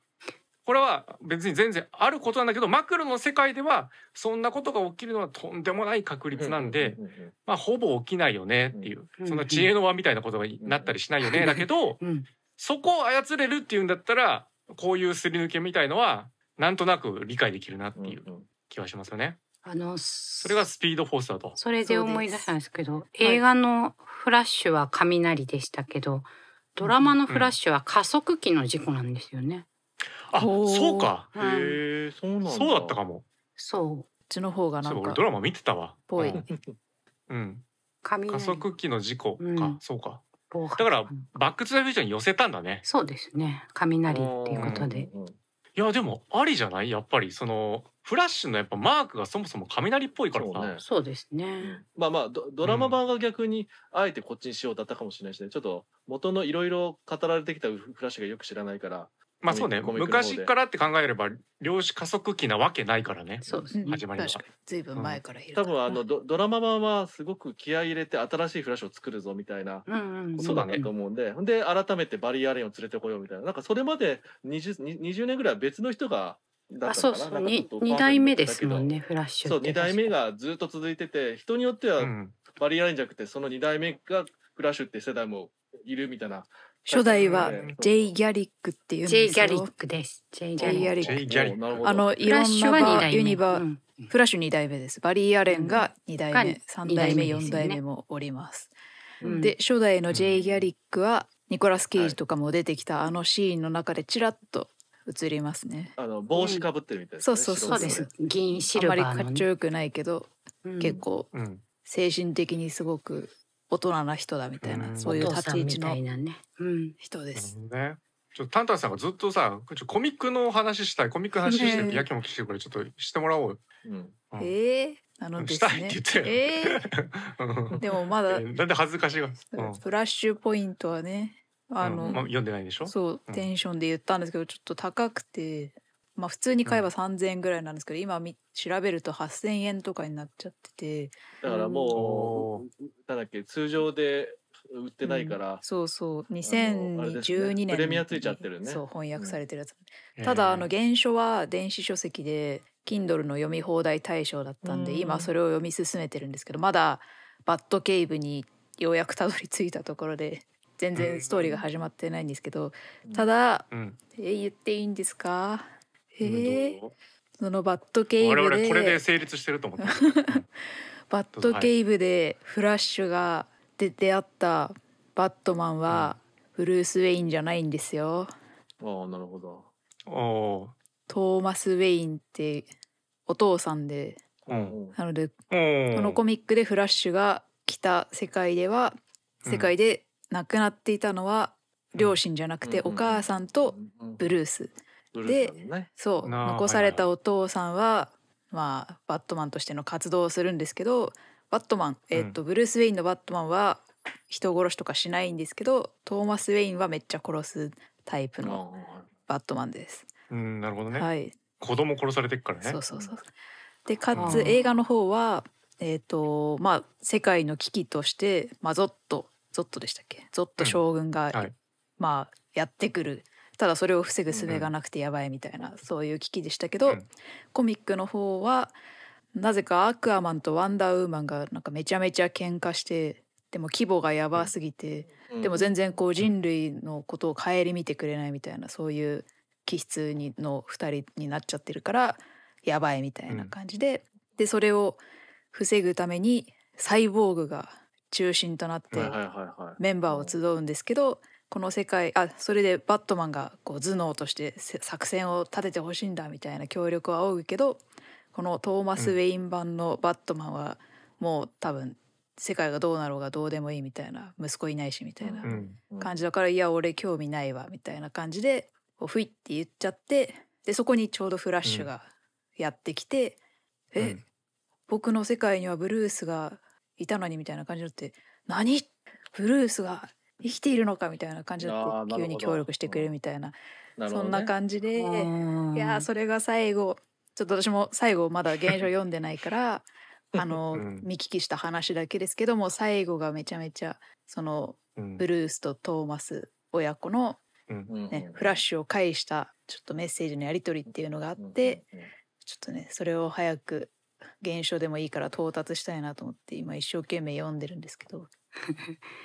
これは別に全然あることなんだけどマクロの世界ではそんなことが起きるのはとんでもない確率なんで、まあほぼ起きないよねっていう、うん。そんな知恵の輪みたいなことがなったりしないよね、だけどうん。そこを操れるっていうんだったらこういうすり抜けみたいのはなんとなく理解できるなっていう気はしますよね。あのそれがスピードフォースだと。それで思い出したんですけどす。映画のフラッシュは雷でしたけど、ドラマのフラッシュは加速器の事故なんですよね。あそうか。うんへえそうなんだ。そうだったかも。そう。こっちの方がなそうん俺かドラマ見てたわ。ぽい。うん。加速器の事故か、うん。そうか。だからバックトゥザフューチャーに寄せたんだね。そうですね。雷っていうことで、いやでもありじゃない？やっぱりそのフラッシュのやっぱマークがそもそも雷っぽいからさ。そうね。そうですね、まあまあドドラマ版が逆にあえてこっちにしようだったかもしれないしね。ちょっと元のいろいろ語られてきたフラッシュがよく知らないからまあそうね。昔からって考えれば量子加速器なわけないからね。そうですね、うん。始まりは確かにずいぶん前から多分あのドドラマ版はすごく気合い入れて新しいフラッシュを作るぞみたいなうんうんことだと思うんで、ほんで改めてバリー・アレンを連れてこようみたいな。なんかそれまで 20, に20年ぐらいは別の人がだあったのかな？そうそうになんかちょっと二代目ですもんねフラッシュそうって2代目がずっと続いてて人によってはうん。バリー・アレンじゃなくてその2代目がフラッシュって世代もいるみたいな初代はうんジェイ・ギャリックっていうんジェイ・です。よギャリックですジェイ・ギャリックあのいフラろんッシュは二なユニバうん。フラッシュ2代目です。バリー・アレンが2代が目3代目4二代目もおります。うん。で初代のジェイ・ギャリックはニコラス・ケイジとかも出てきたあのシーンの中でちらっと映りますね。あの帽子かぶってるみたいな、そうそうそうです。銀シあまりルバーの、ねかっちょよくないけどうん。結構うん。精神的にすごく大人な人だみたいなうん。そういう立ち位置のたいなね、うん、人です。ね。ちょっとタンタンさんがずっとさ、ちょコミックの話したい、コミックの話してっやきもきしてるからちょっとしてもらおうよ。うん。うん。ええなのですしたいっねて言って。えうんえでもまだえなんで恥ずかしいが、うん。フラッシュポイントはねあの、うん。まあ、読んでないでしょ？そううん。テンションで言ったんですけどちょっと高くてまあ普通に買えば3,000円ぐらいなんですけど、今み調べると8,000円とかになっちゃってて。だからもおうなんだっけ通常で売ってないから、そうそう。あれですね。2012年プレミアついちゃってるね。そう翻訳されてるやつ、えーただあの原書は電子書籍で Kindle の読み放題対象だったんでうん。今それを読み進めてるんですけどまだバッドケイブにようやくたどり着いたところで全然ストーリーが始まってないんですけどただうん、えー言っていいんですか？えう？んーどうそのバッドケイブ我々これでで成立してると思って。バッドケイブでフラッシュがで出会ったバットマンはブルース・ウェインじゃないんですよ。ああなるほど。おトーマス・ウェインってお父さんでーうん。なのでおこのコミックでフラッシュが来た世界ではうん。世界で亡くなっていたのは両親じゃなくてうんお母さんとブルースブルース。なんだね。そう残されたお父さんはまあバットマンとしての活動をするんですけどバットマンえっとブルース・ウェインのバットマンは人殺しとかしないんですけどトーマス・ウェインはめっちゃ殺すタイプのバットマンです。うんなるほどね、はい。子供殺されてっからね。そうそうそう。でかつ映画の方はえっ、とまあ世界の危機として、まあ、ゾットゾットでしたっけ？ゾット将軍が、はい。まあやってくるただそれを防ぐ術がなくてやばいみたいな、そういう危機でしたけど、うん。コミックの方はなぜかアクアマンとワンダーウーマンがなんかめちゃめちゃ喧嘩してでも規模がやばすぎて、でも全然こう人類のことを顧みてくれないみたいなそういう気質にの2人になっちゃってるからやばいみたいな感じで、でそれを防ぐためにサイボーグが中心となってメンバーを集うんですけどこの世界あそれでバットマンがこう頭脳としてせ作戦を立ててほしいんだみたいな協力を仰ぐけどこのトーマス・ウェイン版のバットマンはもう多分世界がどうなろうがどうでもいいみたいな息子いないしみたいなうん。感じだからいや俺興味ないわみたいな感じでこうふいって言っちゃってでそこにちょうどフラッシュがやってきて「え、うん。僕の世界にはブルースがいたのに」みたいな感じになって「何？ブルースが生きているのか」みたいな感じになってあーなるほど。急に協力してくれるみたいな。ね。そんな感じで、いやそれが最後ちょっと私も最後まだ原書読んでないから あの、うん。見聞きした話だけですけども最後がめちゃめちゃそのうん。ブルースとトーマス親子の、うん。ねフラッシュを介したちょっとメッセージのやり取りっていうのがあって、ちょっとねそれを早く現象でもいいから到達したいなと思って今一生懸命読んでるんですけど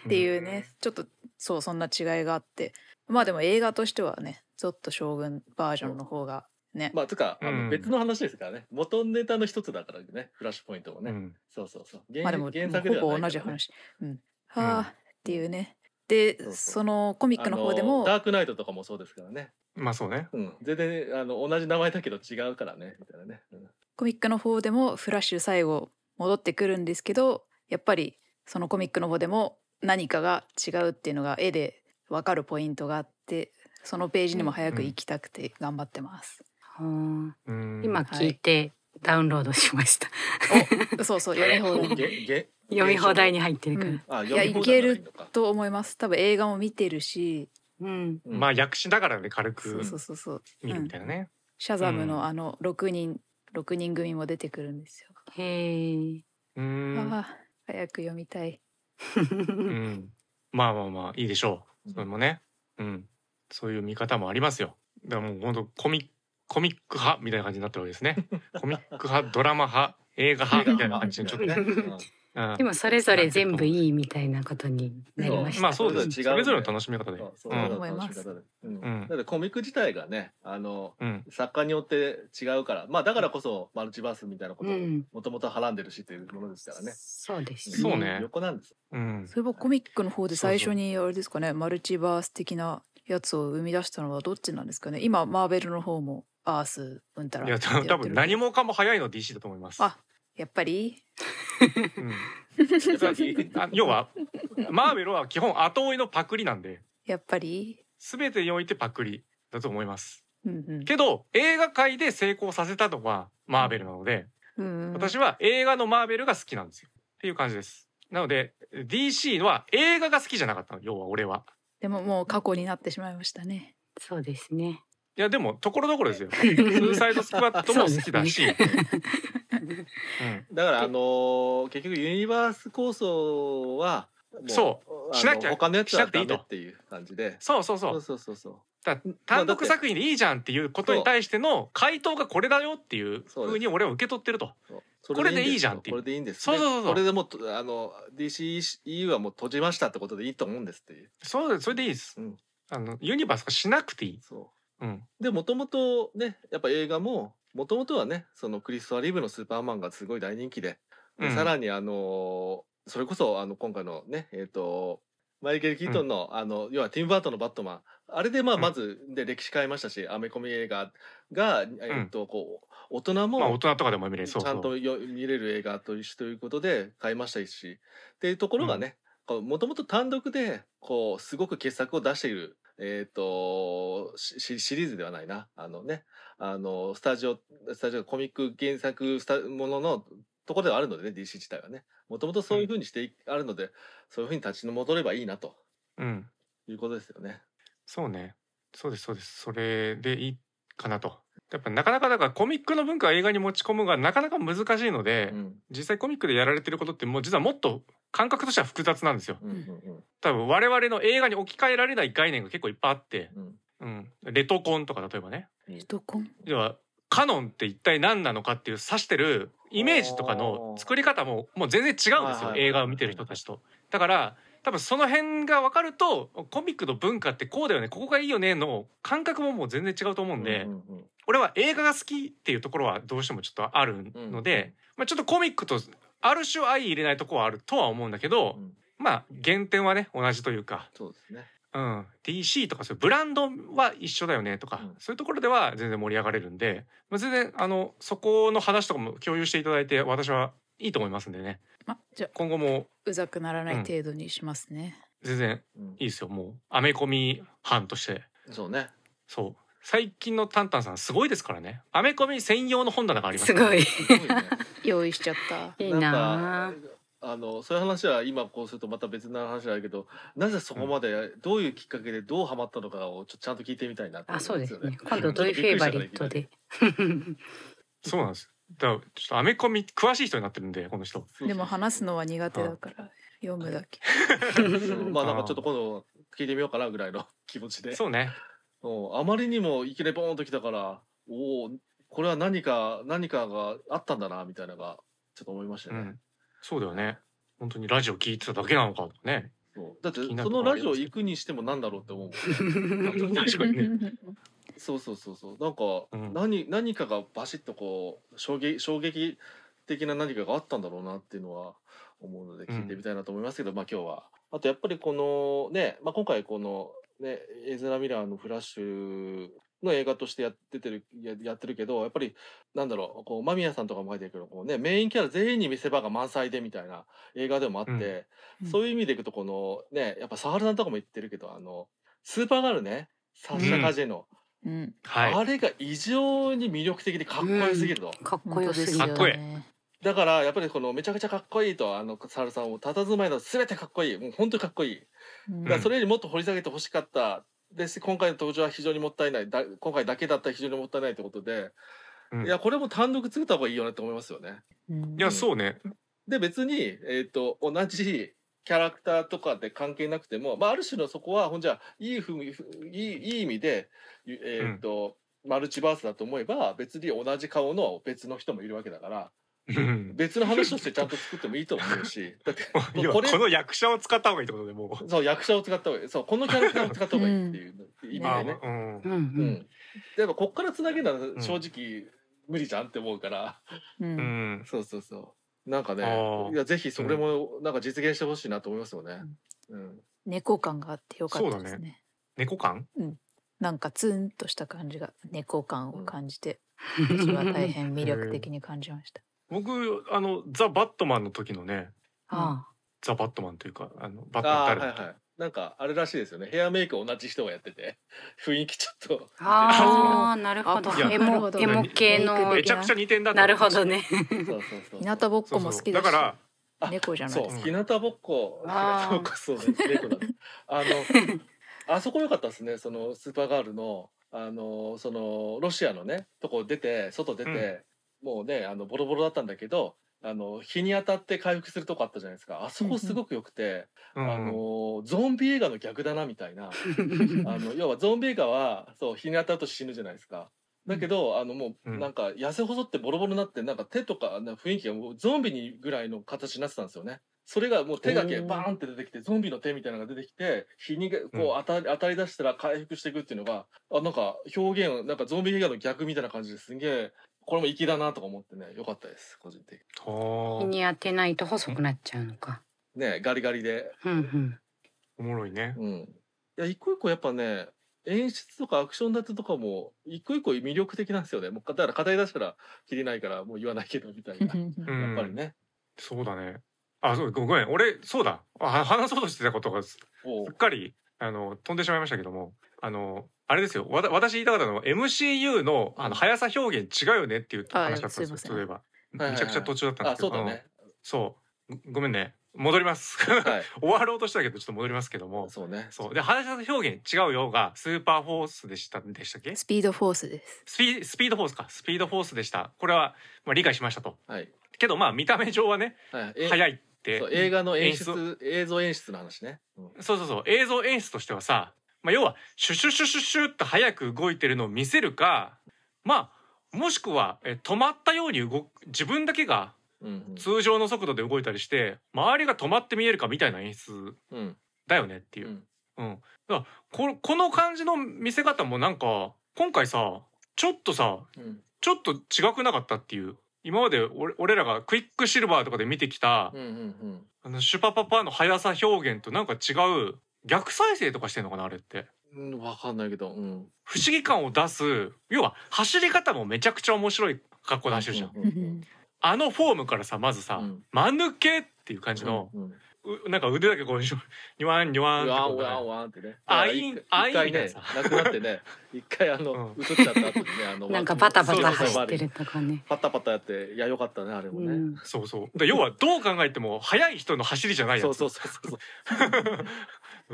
っていうね、ちょっとそうそんな違いがあって。まあでも映画としてはねゾッと将軍バージョンの方がね、まあつうかあうん。の別の話ですからね。元ネタの一つだからね。フラッシュポイントもね、うん。そうそうそう。原まあでも原作ではほぼ同じ話。うん、はあ、っていうね。でそうそう。そのコミックの方であものダークナイトとかもそうですからね。まあそうね。うん。全然あの同じ名前だけど違うからね。みたいなね、うん。コミックの方でもフラッシュ最後戻ってくるんですけどやっぱりそのコミックの方でも何かが違うっていうのが絵で分かるポイントがあってそのページにも早く行きたくて頑張ってます。うんうん。今聞いてダウンロードしました。おそうそう読み放題。読み放題に入ってるから。うん。あいやいいのかと思います。多分映画も見てるし、うん。うんまあ訳しながらね軽くそうそうそう、見るうんみたいなね。シャザムうんのあの6人6人組も出てくるんですよ。へえ。うん。ああ早く読みたい。うん。まあまあまあいいでしょう。それもね。うん。そういう見方もありますよ。だからもう本当コミコミック派みたいな感じになってるわけですね。コミック派ドラマ派映画派みたいな感じにちょっとね、うん。うんでもそれぞれ全部いいみたいなことになりました。まあそうですそれぞれ違うそれぞれの楽しみ方で。そう思います楽しみ方で。うん。うん。だってコミック自体がねあのうん。作家によって違うから。まあだからこそマルチバースみたいなことをうん。もともとはらんでるしっていうものですからね、そうです。ね。そうね。横なんですうん。そういえばコミックの方で最初にあれですかねマルチバース的なやつを生み出したのはどっちなんですかね。今マーベルの方もアースうんたらいや多分何もかも早いの DC だと思います。あやっぱり？うん。あ 要はマーベルは基本後追いのパクリなんで。やっぱり？全てにおいてパクリだと思います。うんうん。けど映画界で成功させたのはマーベルなので、うん私は映画のマーベルが好きなんですよ。っていう感じです。なので DC は映画が好きじゃなかったの要は俺は。でももう過去になってしまいましたね。そうですね。いやでもところどころですよ。スーサイドスクワットも好きだし、うん。だからあのー結局ユニバース構想はもそう。しなきゃ他のやつはしなくていいと。ダメっていう感じで。そうそうそそううそうそうそう。だ単独作品でいいじゃんっていうことに対しての回答がこれだよっていうふうに俺は受け取ってると。そう。そこれでいいじゃんっていう。これでいいんですそうそうそうそう。これでもうとあの DCEU はもう閉じましたってことでいいと思うんですっていう。そうです。それでいいです、うん。あのユニバース化しなくていい、そううん、でもともとねやっぱ映画ももともとはねそのクリストファー・リーブのスーパーマンがすごい大人気で、でうん。さらにあのーそれこそあの今回のねえっ、とマイケル・キートンの,、あの要はティム・バートンのバットマン。あれでまあうん。まずで歴史変えましたし、アメコミ映画が、えっとこう大人も、まあ大人とかでも見れちゃんとよ見れる映画と一緒ということで買いましたし。っていうところがねもともと単独でこうすごく傑作を出している、えー、とシシシリーズではないな。あのねあのスタジオスタジオコミック原作スタもののところではあるのでね DC 自体はね。もともとそういうふうにしていあるので、そういうふうに立ち戻ればいいなと。うん。いうことですよね。そうね。そうですそうです。それでいいかなと。やっぱなかなかだからコミックの文化を映画に持ち込むがなかなか難しいので、うん。実際コミックでやられてることってもう実はもっと感覚としては複雑なんですよ。うんうん多分我々の映画に置き換えられない概念が結構いっぱいあって、うん。うん、レトコンとか例えばね。どこ要はカノンって一体何なのかっていう指してるイメージとかの作り方ももう全然違うんですよ映画を見てる人たちと。だから多分その辺が分かるとコミックの文化ってこうだよねここがいいよねの感覚ももう全然違うと思うんで、うんうん俺は映画が好きっていうところはどうしてもちょっとあるので、まあ、ちょっとコミックとある種相入れないところはあるとは思うんだけど、うん。まあ原点はね同じというか。そうですね。うん、DC とかそういうブランドは一緒だよねとか、うん。そういうところでは全然盛り上がれるんで、まあ、全然あのそこの話とかも共有していただいて私はいいと思いますんでね。まじゃあ今後もうざくならない程度にしますね、全然うん。いいですよもう。アメコミ班として。そうね。そう最近のタンタンさんすごいですからね。アメコミ専用の本棚があります。すごい。用意しちゃった。いいなあ。のそういう話は今こうするとまた別な話だけどなぜそこまでどういうきっかけでどうハマったのかをちょちゃんと聞いてみたいなってあ、そうですね。今度ドイフェイバリットで。そうなんです。だからちょっとアメコミ詳しい人になってるんでこの人。でも話すのは苦手だから読むだけ。まあなんかちょっと今度聞いてみようかなぐらいの気持ちで。そうねうん。あまりにもいきなりボーンときたからおおこれは何か何かがあったんだなみたいなのがちょっと思いましたね、うん。そうだよね。本当にラジオ聞いてただけなのかとかねだってそのラジオ行くにしてもなんだろうって思う確かにねそうそうそうそう。なんかうん。何,、何かがバシッとこう衝撃衝撃的な何かがあったんだろうなっていうのは思うので聞いてみたいなと思いますけど、まあ今日は。あとやっぱりこのね、まあ、今回このねエズラ・ミラーの「フラッシュ」の映画としてやっててるややってるけどやっぱりなんだろうこう間宮さんとかも書いてるけどこう、ね、メインキャラ全員に見せ場が満載でみたいな映画でもあって、うん。そういう意味でいくとこのねやっぱサハルさんとかも言ってるけどあのスーパーガールねサッシャ・カジェの、うん。はい。あれが異常に魅力的でかっこよすぎると、かっこよすぎるかっこいいだからやっぱりこのめちゃくちゃかっこいいとあのサハルさんも佇まいの全てかっこいい。もう本当にかっこいい。うん。だからそれよりもっと掘り下げてほしかった。です今回の登場は非常にもったいない。だ今回だけだったら非常にもったいないってことで、うん。いやこれも単独作った方がいいよねって思いますよね。うん。いやそうね。で別に、えー、と同じキャラクターとかで関係なくても、まあ、ある種のそこはほんじゃいいふういいいい意味で、えーとマルチバースだと思えば別に同じ顔の別の人もいるわけだから。うん別の話としてちゃんと作ってもいいと思うし。だってこれこの役者を使った方がいいってことでもう。そう役者を使った方がいい。そうこのキャラクターを使った方がいいっていう意味でね。うん。うん。ううん。ん、でもこっからつなげるのは正直無理じゃんって思うから、ううん。んそうそうそう。なんかねいやぜひそれもなんか実現してほしいなと思いますよね。うん。猫感があってよかったですね。猫感？なんかツンとした感じが猫感を感じて、私は大変魅力的に感じました。僕あのザ・バットマンの時のねあザ・バットマンというかあのバットマンああ誰だっけ？はいはい。なんかあれらしいですよね。ヘアメイク同じ人がやってて。雰囲気ちょっと。ああーなるほど。エモエモ系のめちゃくちゃ似てんだなるほどね。そうそうそう日向ぼっこも好きだからあ猫じゃない。そうですか。日向ぼっこ。日向ぼっこそう。ね猫だ。あの あそこ良かったですね。そのスーパーガールのあのそのロシアのねとこ出て外出て、もうねあのボロボロだったんだけどあの日に当たって回復するとこあったじゃないですか。あそこすごく良くて、うんあのゾンビ映画の逆だなみたいな。あの要はゾンビ映画はそう日に当たると死ぬじゃないですか。だけど、あのもううん。なんか痩せ細ってボロボロになってなんか手とかな雰囲気がもうゾンビにぐらいの形になってたんですよね。それがもう手だけバーンって出てきてゾンビの手みたいなのが出てきて日にがこううん。当たり当たり出したら回復していくっていうのがあなんか表現なんかゾンビ映画の逆みたいな感じですんげえこれも粋だなとか思ってねよかったです個人的に。はあ。日に当てないと細くなっちゃうのか。ねガリガリで。うんうん。おもろいね。うん。いや一個一個やっぱね演出とかアクション立てとかも一個一個魅力的なんですよね。もうだから語り出したらきりないからもう言わないけどみたいな。や うん。っぱりね、そうだね。あそうごごめん俺そうだ。あ話そうとしてたことがすっかりあの飛んでしまいましたけどもあのあれですよ。わた私言いたかったのは MCU のあの速さ表現違うよねっていうあ話だったんですよ。すいません。そういえばめちゃくちゃ途中だったんであすけど。そうだね。ごごめんね。戻ります。はい。終わろうとしたけどちょっと戻りますけども。そうね。そう。で速さ表現違うよがスーパーフォースでしたでしたっけ？スピードフォースです。スピスピードフォースか。スピードフォースでした。これは、まあ、理解しましたと。はい、けどまあ見た目上はねはい、え速いって映画の演演出。映像演出の話ね、うん。そうそうそう。映像演出としてはさ、まあ、要はシュシュシュシュシュって速く動いてるのを見せるかまあもしくはえ止まったように動く自分だけがうんうん。通常の速度で動いたりして周りが止まって見えるかみたいな演出うんだよねっていう。う。ん。うん、だここの感じの見せ方もなんか今回さちょっとさうん。ちょっと違くなかったっていう。今まで俺俺らがクイックシルバーとかで見てきた、うんうん。あのシュパパパの速さ表現となんか違う逆再生とかしてんのかなあれって。うんわかんないけどうん。不思議感を出す要は走り方もめちゃくちゃ面白い格好で走るじゃん、うんうんあのフォームからさまずさ、うん。間抜けっていう感じの、うんうん。うなんか腕だけこうニュワンニュワンってこううわんうわんうわんってね。あいいあいい一回ねみたいなさ。なくなってね。一回あのうん。映っちゃった後にねあの なんかバタバタ走ってるとかね。パタパタやっていやよかったねあれもね、うん。そうそう。で要はどう考えても速い人の走りじゃないやつ。そうそうそうそう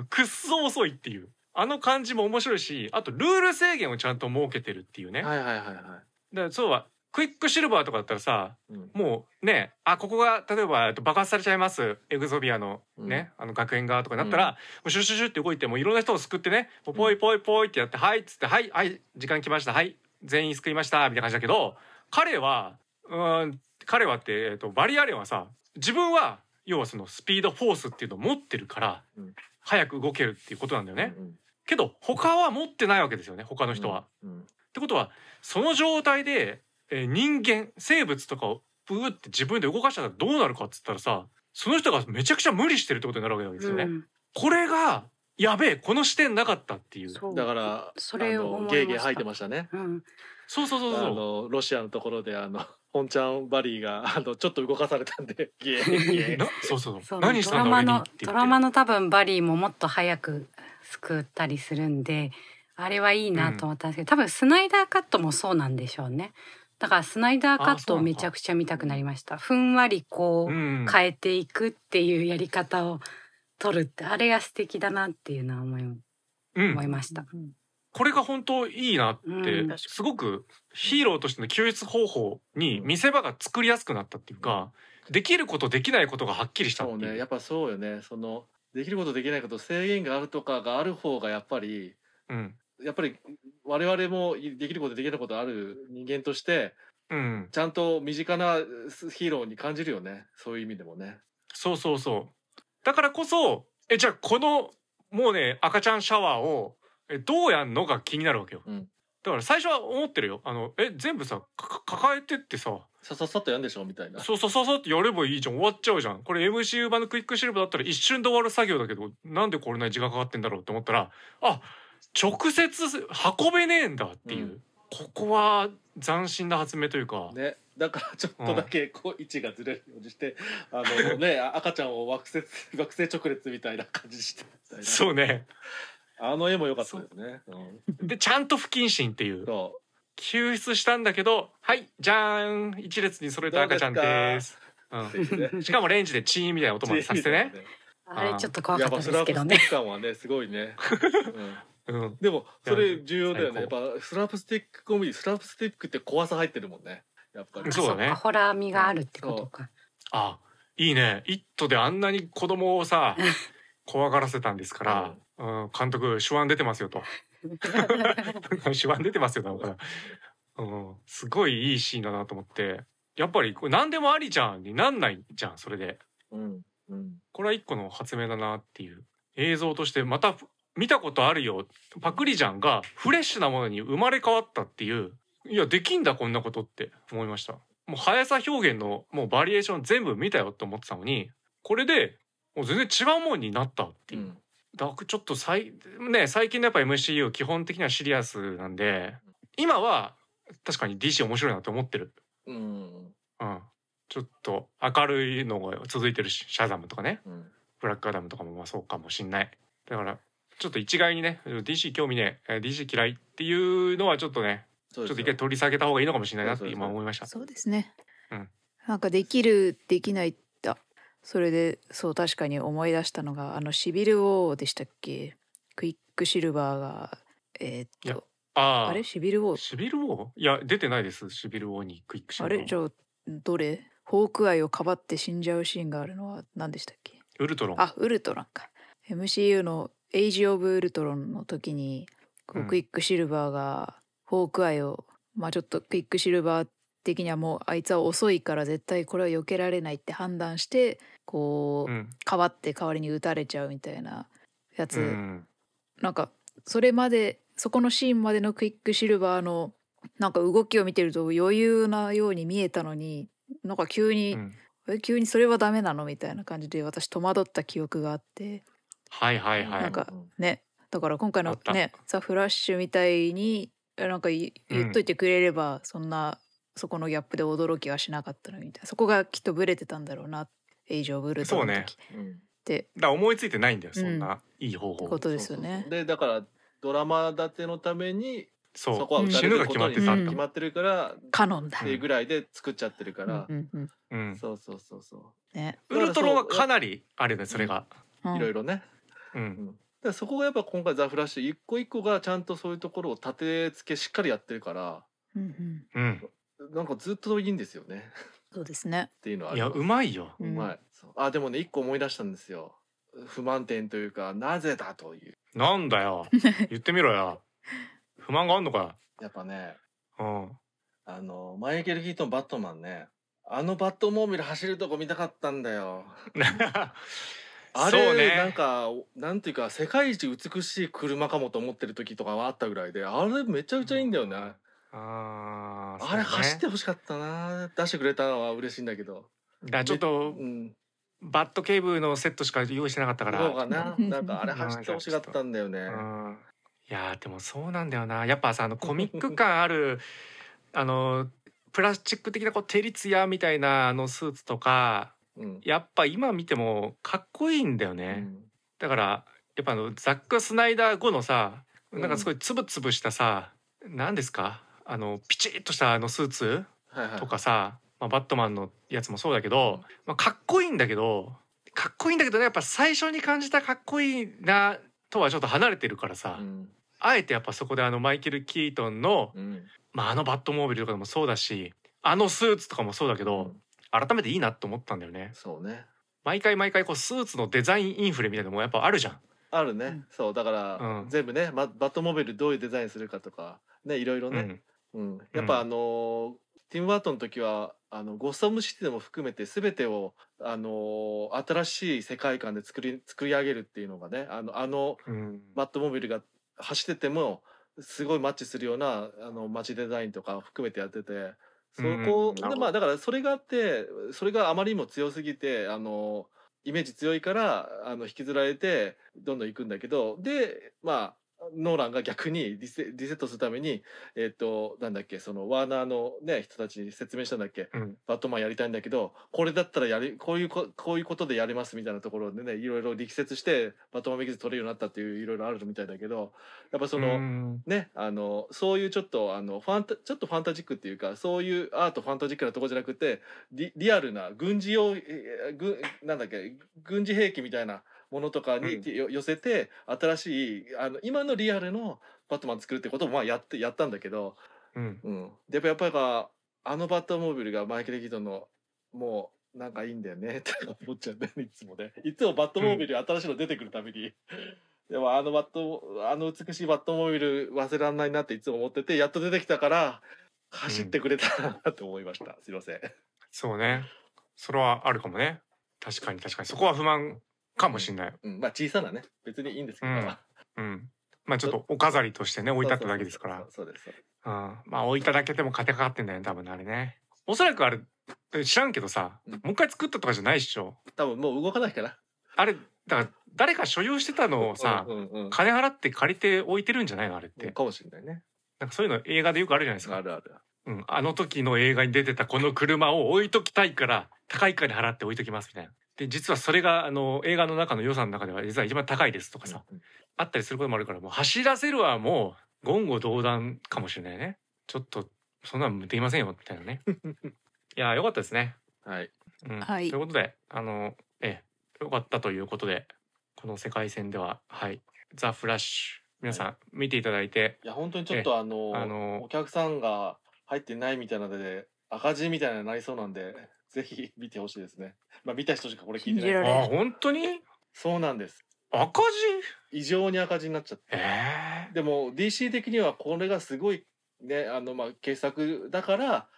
くっそ遅いっていう。あの感じも面白いしあとルール制限をちゃんと設けてるっていうね、はいはいはいはい。だからそうはクイックシルバーとかだったらさうん。もうねあここが例えばえっと爆発されちゃいます。エグゾビアのね、あの学園側とかになったら、うん。もうシュシュシュって動いてもういろんな人を救ってねポイポイポイってやって「はい」っつって「はいはい時間来ました。はい全員救いました」みたいな感じだけど彼はうーん彼はって、えっとバリアレンはさ自分は要はそのスピードフォースっていうのを持ってるから、うん早く動けるっていうことなんだよね。うんけど他は持ってないわけですよね他の人は。うんってことはその状態で、えー人間生物とかをブーって自分で動かしたらどうなるかっつったらさその人がめちゃくちゃ無理してるってことになるわけですよね。うんこれがやべえこの視点なかったっていう。だからそれをゲーゲー吐いてましたね。うんそうそうそうあそう。のロシアのところであの本ちゃんバリーがあのちょっと動かされたんで ゲーゲー。なそうそうそそうう何したんだドラマの多分バリーももっと早く救ったりするんであれはいいなと思ったんですけど、多分スナイダーカットもそうなんでしょうね。だからスナイダーカットをめちゃくちゃ見たくなりました。ふんわりこう、うん、変えていくっていうやり方を取るってあれが素敵だなっていうのは思いうん。思いました。これが本当いいなって、うん。すごくヒーローとしての救出方法に見せ場が作りやすくなったっていうか、できることできないことがはっきりしたっていう。う。そね。やっぱそうよね。そのできることできないこと制限があるとかがある方がやっぱりうん。やっぱり我々もできることできないことある人間としてうん、ちゃんと身近なヒーローに感じるよね。そういう意味でもね。そうそうそう。だからこそえじゃあこのもうね赤ちゃんシャワーをえどうやんのが気になるわけよ。うん。だから最初は思ってるよ。あのえ全部さか抱えてってさ。さささっとやんでしょみたいな。そうそうそうそうってやればいいじゃん。終わっちゃうじゃん。これ MCU 版のクイックシルバーだったら一瞬で終わる作業だけどなんでこれなに時間かかってんだろうって思ったらあ直接運べねえんだっていう、うん。ここは斬新な発明というか、ね、だからちょっとだけこう位置がずれるようにして、あのねあ赤ちゃんを惑星惑星直列みたいな感じにしてそうねあの絵も良かったですね。う。ん。でちゃんと不謹慎っていう。そ救出したんだけどはいじゃーん。一列に揃えた赤ちゃんです。うん、しかもレンジでチーンみたいな音までさせてね。あれちょっと怖かったやっぱスラップスですけどね。ティック感はねすごいね。うん。うん、でもそれ重要だよね。やっぱスラップスティックコメディスラップスティックって怖さ入ってるもんね。やっぱり。そうだね。あっかホラー味があるってことか。あいいね「イット!」であんなに子供をさ 怖がらせたんですから、うん、監督手腕出てますよと。手腕出てますよなのかな、うん、すごいいいシーンだなと思って。やっぱり何でもありじゃんになんないじゃんそれで。うんうん。これは一個の発明だなっていう映像としてまた見たことあるよ。パクリジャンがフレッシュなものに生まれ変わったっていう。いやできんだこんなことって思いました。もう速さ表現のもうバリエーション全部見たよって思ってたのにこれでもう全然違うもんになったっていう、うんだからちょっとさい、ね、最近のやっぱ MCU 基本的にはシリアスなんで今は確かに DC 面白いなって思ってる、うん。うん、ちょっと明るいのが続いてるしシャザムとかね。うん。ブラックアダムとかもまあそうかもしんない。だからちょっと一概にね DC 興味ねえー DC 嫌いっていうのはちょっとねちょっと一回取り下げた方がいいのかもしれないなって今思いました。そうですね。うん。なんかできるできないだ。それでそう確かに思い出したのがあのシビルウォーでしたっけ？クイックシルバーがえーっとあああれ？シビルウォー？シビルウォー？いや出てないです。シビルウォーにクイックシルバー。あれ？じゃあどれ？ホークアイをかばって死んじゃうシーンがあるのは何でしたっけ？ウルトロン。あウルトランか。MCU のエイジ・オブ・ウルトロンの時にこううん。クイックシルバーがホークアイを、まあちょっとクイックシルバー的にはもうあいつは遅いから絶対これは避けられないって判断してこう、うん。かばって代わりに撃たれちゃうみたいなやつ、うん。なんかそれまでそこのシーンまでのクイックシルバーのなんか動きを見てると余裕なように見えたのになんか急に、うん。え急にそれはダメなのみたいな感じで私戸惑った記憶があって。はいはいはい。なんかねだから今回のね「ザ・フラッシュ」みたいにえなんか言っといてくれれば、そんなそこのギャップで驚きはしなかったのみたいなそこがきっとブレてたんだろうな。エイジ・オブ・ウルトロンの時そうね。うん。ってだ思いついてないんだよそんないい方法、ことですよね。そうそうそうでだからドラマ立てのためにそう。そこは打た死ぬがれることに決まってたんだ。決まってるからカノンだ。っていうぐらいで作っちゃってるから、うんうんうん。そうそうそうそね、ウルトロンはかなりあるねそれが。うん。ういろいろね、うん。だからそこがやっぱ今回「ザ・フラッシュ」一個一個がちゃんとそういうところを立て付けしっかりやってるから。うんうん。うんなんかずっといいんですよね。そうですね。っていうのはあいやります。うまいよ。うまい、そうあでもね一個思い出したんですよ。不満点というかなぜだという。なんだよ。言ってみろよ。不満があんのか。やっぱねうん。あのマイケル・キートンバットマンねあのバットモービル走るとこ見たかったんだよ。あれ、そうね。なんかなんていうか世界一美しい車かもと思ってる時とかはあったぐらいであれめちゃくちゃいいんだよね、あーあれ走ってほしかったな。出してくれたのは嬉しいんだけど。だちょっとうん。バットケーブルのセットしか用意してなかったから。そうかな。なんかあれ走ってほしかったんだよね。うん。いやーでもそうなんだよな。やっぱさあのコミック感ある あのプラスチック的なこう照り艶みたいなあのスーツとかうん。やっぱ今見てもかっこいいんだようね、ん。だからやっぱあのザック・スナイダー後のさうん。なんかすごいつぶつぶしたさ何ですか？あのピチッとしたあのスーツはいはい。とかさ、まあ、バットマンのやつもそうだけど、まあ、かっこいいんだけどかっこいいんだけどねやっぱ最初に感じたかっこいいなとはちょっと離れてるからさ、うん。あえてやっぱそこであのマイケル・キートンの、うん。まあ、あのバットモービルとかでもそうだしあのスーツとかもそうだけど、改めていいなと思ったんだよね。そうね。毎回毎回こうスーツのデザインインフレみたいなのもやっぱあるじゃん。あるね、うん。そうだから、うん。全部ね、ま、バットモビルどういうデザインするかとかねいろいろね、うん。やっぱあのーティム・バートンの時はあのゴッサムシティでも含めて全てをあのー新しい世界観で作り作り上げるっていうのがねあのあのうん。うんバットモビルが走っててもすごいマッチするようなあの街デザインとか含めてやっててそこ、でまあだからそれがあってそれがあまりにも強すぎてあのイメージ強いからあの引きずられてどんどん行くんだけどでまあノーランが逆にリセリセットするためにえっ、となんだっけそのワーナーのね人たちに説明したんだっけうん。バットマンやりたいんだけどこれだったらやりこういうここういうことでやれますみたいなところでねいろいろ力説してバットマンメギズ取れるようになったっていういろいろあるみたいだけどやっぱその、うん。ねあのそういうちょっとあのファンタちょっとファンタジックっていうかそういうアートファンタジックなところじゃなくてリリアルな軍事用えー軍なんだっけ軍事兵器みたいなものとかに、うん。よ寄せて新しいあの今のリアルのバットマン作るってこともまあやってやったんだけど、うん。うん、でやっぱやっぱあのバットモービルがマイケル・キートンのもうなんかいいんだよね って思っちゃうんだよねいつもね。いつもバットモービル新しいの出てくるたびに、でもあのバットあの美しいバットモービル忘れらんないなっていつも思っててやっと出てきたから走ってくれたなって思いました、すいません。そうね。それはあるかもね。確かに確かに。そこは不満かもしれない。うん、まあ小さなね別にいいんですけど、うん。うん。まあちょっとお飾りとしてね置いてあっただけですから。そうそうそう。そううん。まあ置いただけでも金かかってんだよね多分ねあれね。おそらくあれ知らんけどさ、うん。もう一回作ったとかじゃないっしょ。多分もう動かないかなあれだから誰か所有してたのをさ、金払って借りて置いてるんじゃないの？あれって、かもしれないね。なんかそういうの映画でよくあるじゃないですか、あるある。うん、あの時の映画に出てたこの車を置いときたいから高い金払って置いときますみたいなで実はそれがあの映画の中の予算の中では実は一番高いですとかさ、うんあったりすることもあるからもう走らせるはもう言語道断かもしれないね。ちょっとそんなんできませんよみたいなね。いやよかったですね、はい。うん。はい。ということであのええよかったということでこの世界戦でははい「ザ・フラッシュ皆さん見ていただいて、いや本当にちょっとあのあのお客さんが入ってないみたいなので赤字みたいなのになりそうなんでぜひ見てほしいですね。まあ見た人しかこれ聞いてない。信じられあ本当に？そうなんです。赤異常に赤字になっちゃって。字ええでも DC 的にはこれがすごいねあのまあ傑作だから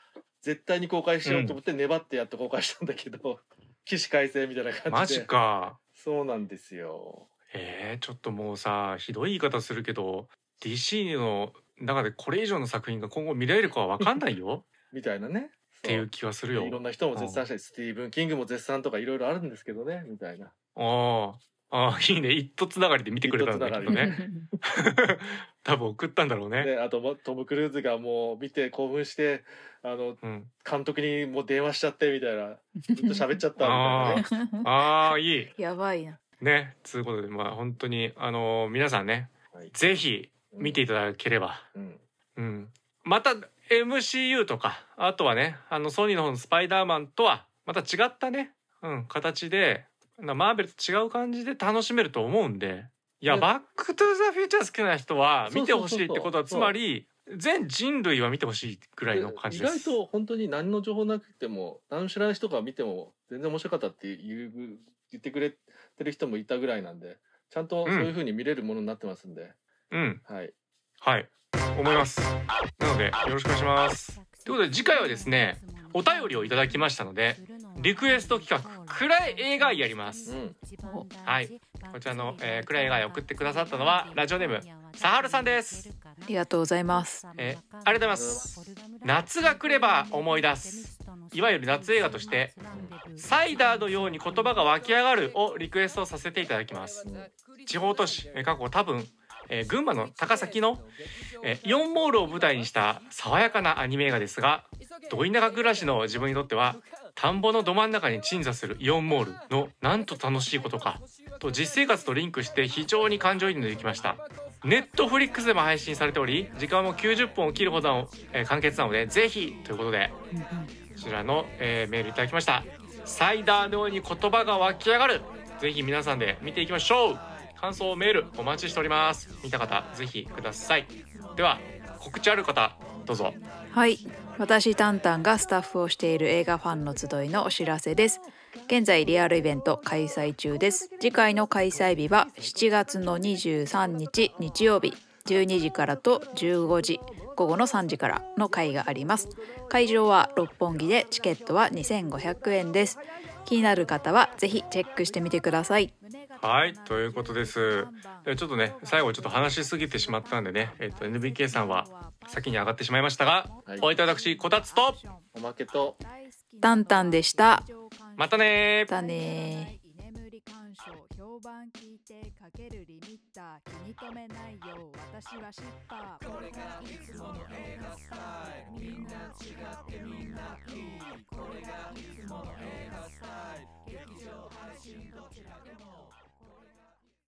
絶対に公開しようと思って粘ってやっと公開したんだけど、起死回生みたいな感じで。マジか。そうなんですよ。えー、ちょっともうさひどい言い方するけど DC の中でこれ以上の作品が今後見られるかは分かんないよ。みたいなねっていう気はするよ。いろんな人も絶賛したりスティーブン・キングも絶賛とかいろいろあるんですけどねみたいな。ああああいいね。一途つながりで見てくれたんだけど一途つながね。多分送ったんだろうね。であともトム・クルーズがもう見て興奮してあのうん。監督にもう電話しちゃってみたいな。ずっと喋っちゃったみたいなね。ああいい。やばいな。ねつうことでまあ本当にあの皆さんねはい。ぜひ見ていただければ。うん。うん、また MCU とかあとはねあのソニーの方のスパイダーマンとはまた違ったね、うん、形でなマーベルと違う感じで楽しめると思うんでいや「ねバック・トゥ・ザ・フューチャー」好きな人は見てほしいってことはつまり全人類は見てほしいぐらいの感じ。です意外と本当に何の情報なくても何も知らない人が見ても全然面白かったっていう言ってくれてる人もいたぐらいなんでちゃんとそういう風に見れるものになってますんで、うん。はい。はい思います。なのでよろしくお願いします。ということで次回はですねお便りをいただきましたのでリクエスト企画暗い映画やります。うん。はい。こちらの、えー、暗い映画を送ってくださったのはラジオネームサハルさんです、ありがとうございます。えー、ありがとうございます。夏が来れば思い出す。いわゆる夏映画としてサイダーのように言葉が湧き上がるをリクエストさせていただきます。地方都市えー過去多分、えー群馬の高崎の、えーイオンモールを舞台にした爽やかなアニメ映画ですがど田舎暮らしの自分にとっては田んぼのど真ん中に鎮座するイオンモールのなんと楽しいことかと実生活とリンクして非常に感情移入できました。ネットフリックスでも配信されており時間も90分を切るほどの、えー完結なのでぜひということでこちらの、えーメールいただきました。サイダーのように言葉が湧き上がる。ぜひ皆さんで見ていきましょう。感想メールお待ちしております。見た方ぜひください。では告知ある方どうぞ。はい。私タンタンがスタッフをしている映画ファンの集いのお知らせです。現在リアルイベント開催中です。次回の開催日は7月の23日日曜日12時からと15時午後の3時からの会があります。会場は六本木でチケットは2500円です。気になる方はぜひチェックしてみてください。はいということです。でちょっとね最後ちょっと話しすぎてしまったんでね、えっと NBK さんは先に上がってしまいましたが、はい。お相手は私こたつとおまけと。タンタンでした。またねまたね居眠り鑑賞評判聞いてかけるリミッター。気に留めないよ私はシッパーこれがいつもの映画スタイル。みんな違ってみんないいこれがいつもの映画スタイル。劇場配信どちらでも